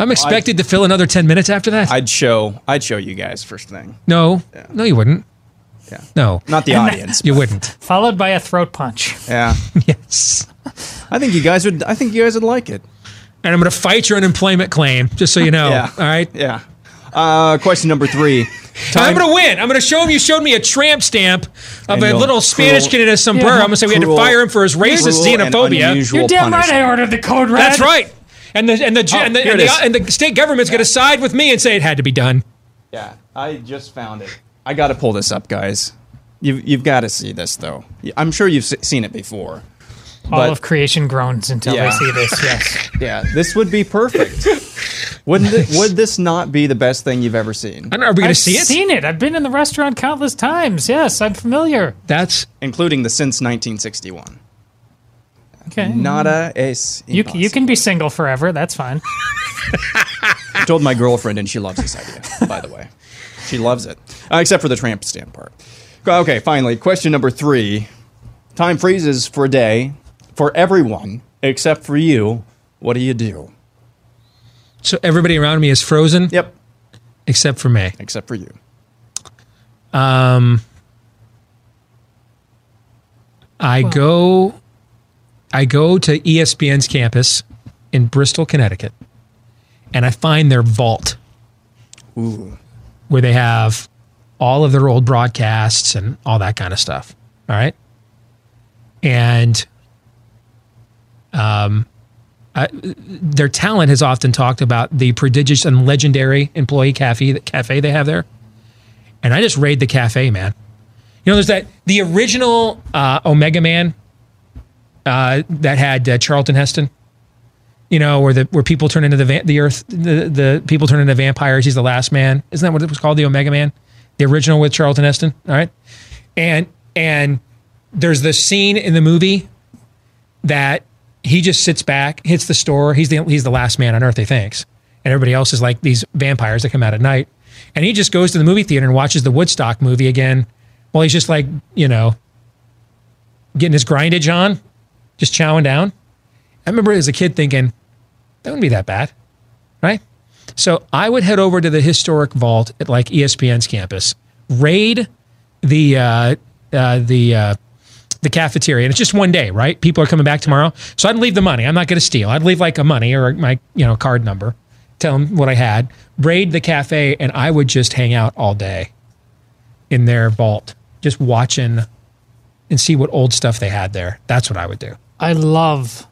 I'm expected to fill another ten minutes after that. I'd show I'd show you guys first thing. no, no, you wouldn't. Yeah, no, not the And that- audience. You wouldn't. Followed by a throat punch. Yeah. yes. I think you guys would. I think you guys would like it. And I'm going to fight your unemployment claim, just so you know. Yeah. All right. Yeah. Uh, question number three. And I'm going to win. I'm going to show him you showed me a tramp stamp of And a you'll- little Spanish cruel- kid in a sombrero. Yeah. I'm going to say we had to Cruel- fire him for his racist cruel and xenophobia. unusual You're damn right I ordered the code red. That's right. And the and the Oh, and the, and the, and the state government's going to side with me and say it had to be done. Yeah, I just found it. I got to pull this up, guys. You've you've got to see this though. I'm sure you've seen it before. All But- of creation groans until Yeah. they see this. Yes. Yeah, this would be perfect. Wouldn't it, would this not be the best thing you've ever seen? I don't know. Are we going to see it? I've seen it. I've been in the restaurant countless times. Yes, I'm familiar. That's including the since 1961. Okay. Nada es You, c- you can be single forever. That's fine. I told my girlfriend, and she loves this idea. By the way, she loves it, uh, except for the tramp stamp part. Okay, finally, question number three: Time freezes for a day for everyone except for you. What do you do? so everybody around me is frozen. Yep, except for me. except for you. Um, I go, I go to ESPN's campus in Bristol, Connecticut, and I find their vault Ooh, where they have all of their old broadcasts and all that kind of stuff. All right, and um, I, their talent has often talked about the prodigious and legendary employee cafe that cafe they have there, and I just raid the cafe, man. You know, there's that the original uh, Omega Man uh, that had uh, Charlton Heston. You know, where the where people turn into the va- the Earth, the the people turn into vampires. He's the last man. Isn't that what it was called? The Omega Man, the original with Charlton Heston. All right, and and there's this scene in the movie that he just sits back, hits the store. He's the he's the last man on Earth, he thinks, and everybody else is like these vampires that come out at night. And he just goes to the movie theater and watches the Woodstock movie again. While he's just like you know getting his grindage on, just chowing down. I remember as a kid thinking that wouldn't be that bad, right? So I would head over to the historic vault at like ESPN's campus, raid the uh, uh, the uh, the cafeteria, and it's just one day, right? People are coming back tomorrow, so I'd leave the money. I'm not going to steal. I'd leave like a money or my you know card number, tell them what I had, raid the cafe, and I would just hang out all day in their vault, just watching and see what old stuff they had there. That's what I would do. I love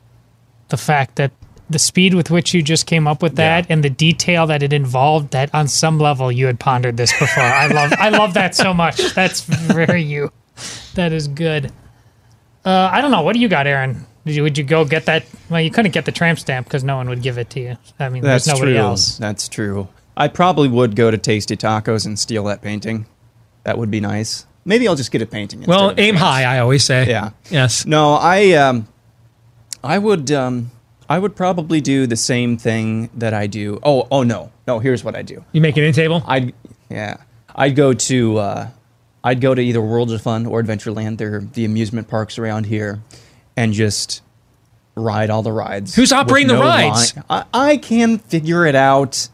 the fact that the speed with which you just came up with that and the detail that it involved that on some level you had pondered this before. I love I love that so much. That's very you. That is good. Uh, I don't know. What do you got, Aaron? Did you, would you go get that? Well, you couldn't get the tramp stamp because no one would give it to you. I mean, That's there's nobody true. else. That's true. I probably would go to Tasty Tacos and steal that painting. That would be nice. Maybe I'll just get a painting. instead Well, aim tramps. high, I always say. Yeah. Yes. No, I um, I would um, I would probably do the same thing that I do. Oh, oh no, no. Here's what I do. You make an in table? I'd yeah. I'd go to uh, I'd go to either Worlds of Fun or Adventureland. They're the amusement parks around here, and just ride all the rides. Who's operating the rides? I, I can figure it out.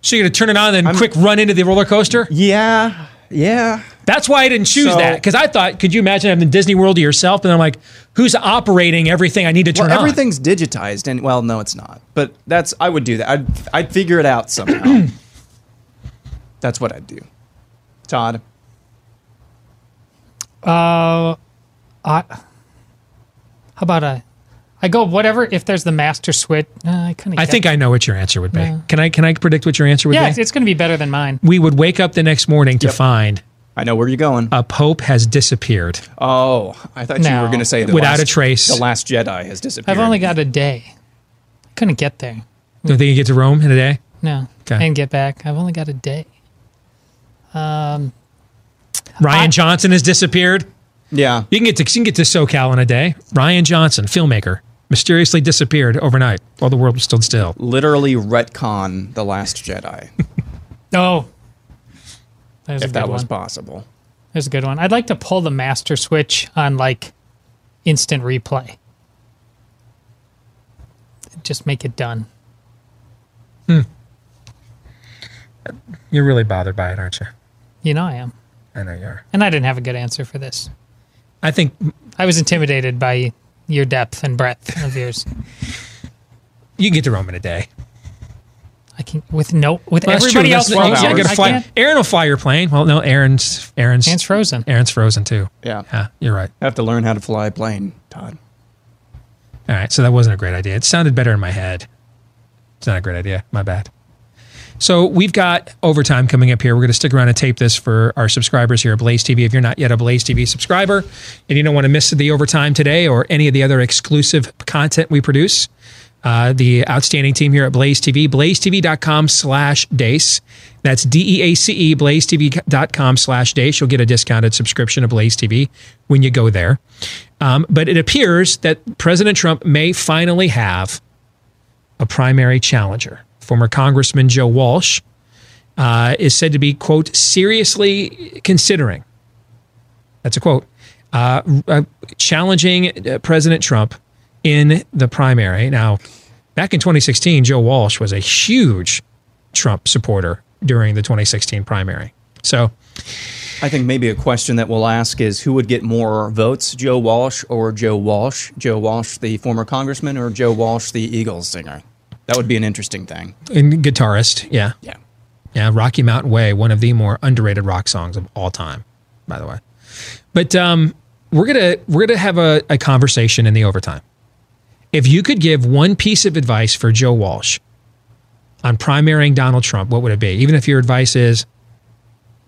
So you're gonna turn it on and then quick run into the roller coaster? Yeah, yeah. That's why I didn't choose So- that because I thought, could you imagine having Disney World to yourself? And I'm like, who's operating everything I need to turn well, on? everything's digitized, and well, no, it's not. But that's I would do that. I'd I'd figure it out somehow. that's what I'd do. Todd, Uh, I. How about I? I go whatever. If there's the master switch, uh, I couldn't. I get think I know what your answer would be. Yeah. Can I can I predict what your answer would Yeah, be? it's, it's going to be better than mine. we would wake up the next morning to find I know where you're going. a pope has disappeared. Oh, I thought you were going to say the Without last, a trace. The last Jedi has disappeared. I've only got a day. I couldn't get there. Don't think you get to Rome in a day? No, Okay. and get back. I've only got a day. Um, Rian Johnson has disappeared. Yeah, you can get to you can get to SoCal in a day. Rian Johnson, filmmaker, mysteriously disappeared overnight while the world was still still. literally retcon the last Jedi, oh, there's if good that was one. possible. There's a good one. I'd like to pull the master switch on like instant replay. Just make it done. Hmm. You're really bothered by it, aren't you? You know I am. I know you are. And I didn't have a good answer for this. I think I was intimidated by your depth and breadth of yours. you can get to Rome in a day. I can with no with Well, that's everybody true. else. That's- frozen. you gotta I fly- Aaron will fly your plane. Well, no, Aaron's Aaron's Aaron's frozen. Aaron's frozen too. Yeah, Yeah, you're right. I have to learn how to fly a plane, Todd. All right, so that wasn't a great idea. It sounded better in my head. It's not a great idea. My bad. So we've got overtime coming up here. We're going to stick around and tape this for our subscribers here at Blaze TV. If you're not yet a Blaze TV subscriber and you don't want to miss the overtime today or any of the other exclusive content we produce, uh, the outstanding team here at Blaze TV, blazetv.com slash Deace. That's D-E-A-C-E, blazetv.com slash Deace. You'll get a discounted subscription to Blaze TV when you go there. Um, but it appears that President Trump may finally have a primary challenger. Former Congressman Joe Walsh uh, is said to be, quote, seriously considering, that's a quote, uh, uh, challenging uh, President Trump in the primary. Now, back in 2016, Joe Walsh was a huge Trump supporter during the 2016 primary. So, I think maybe a question that we'll ask is who would get more votes, Joe Walsh or Joe Walsh? Joe Walsh, the former congressman, or Joe Walsh, the Eagles singer? That would be an interesting thing. and guitarist, yeah. Yeah. Yeah, Rocky Mountain Way, one of the more underrated rock songs of all time, by the way. But um, we're gonna we're gonna have a, a conversation in the overtime. If you could give one piece of advice for Joe Walsh on primarying Donald Trump, what would it be? Even if your advice is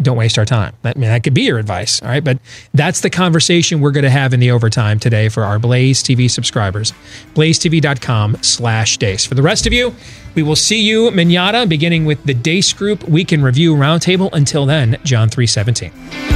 don't waste our time. That, I mean, that could be your advice. All right. But that's the conversation we're going to have in the overtime today for our Blaze TV subscribers. BlazeTV.com slash Deace. For the rest of you, we will see you manana, beginning with the Deace Group Weekend Review Roundtable. Until then, John 317.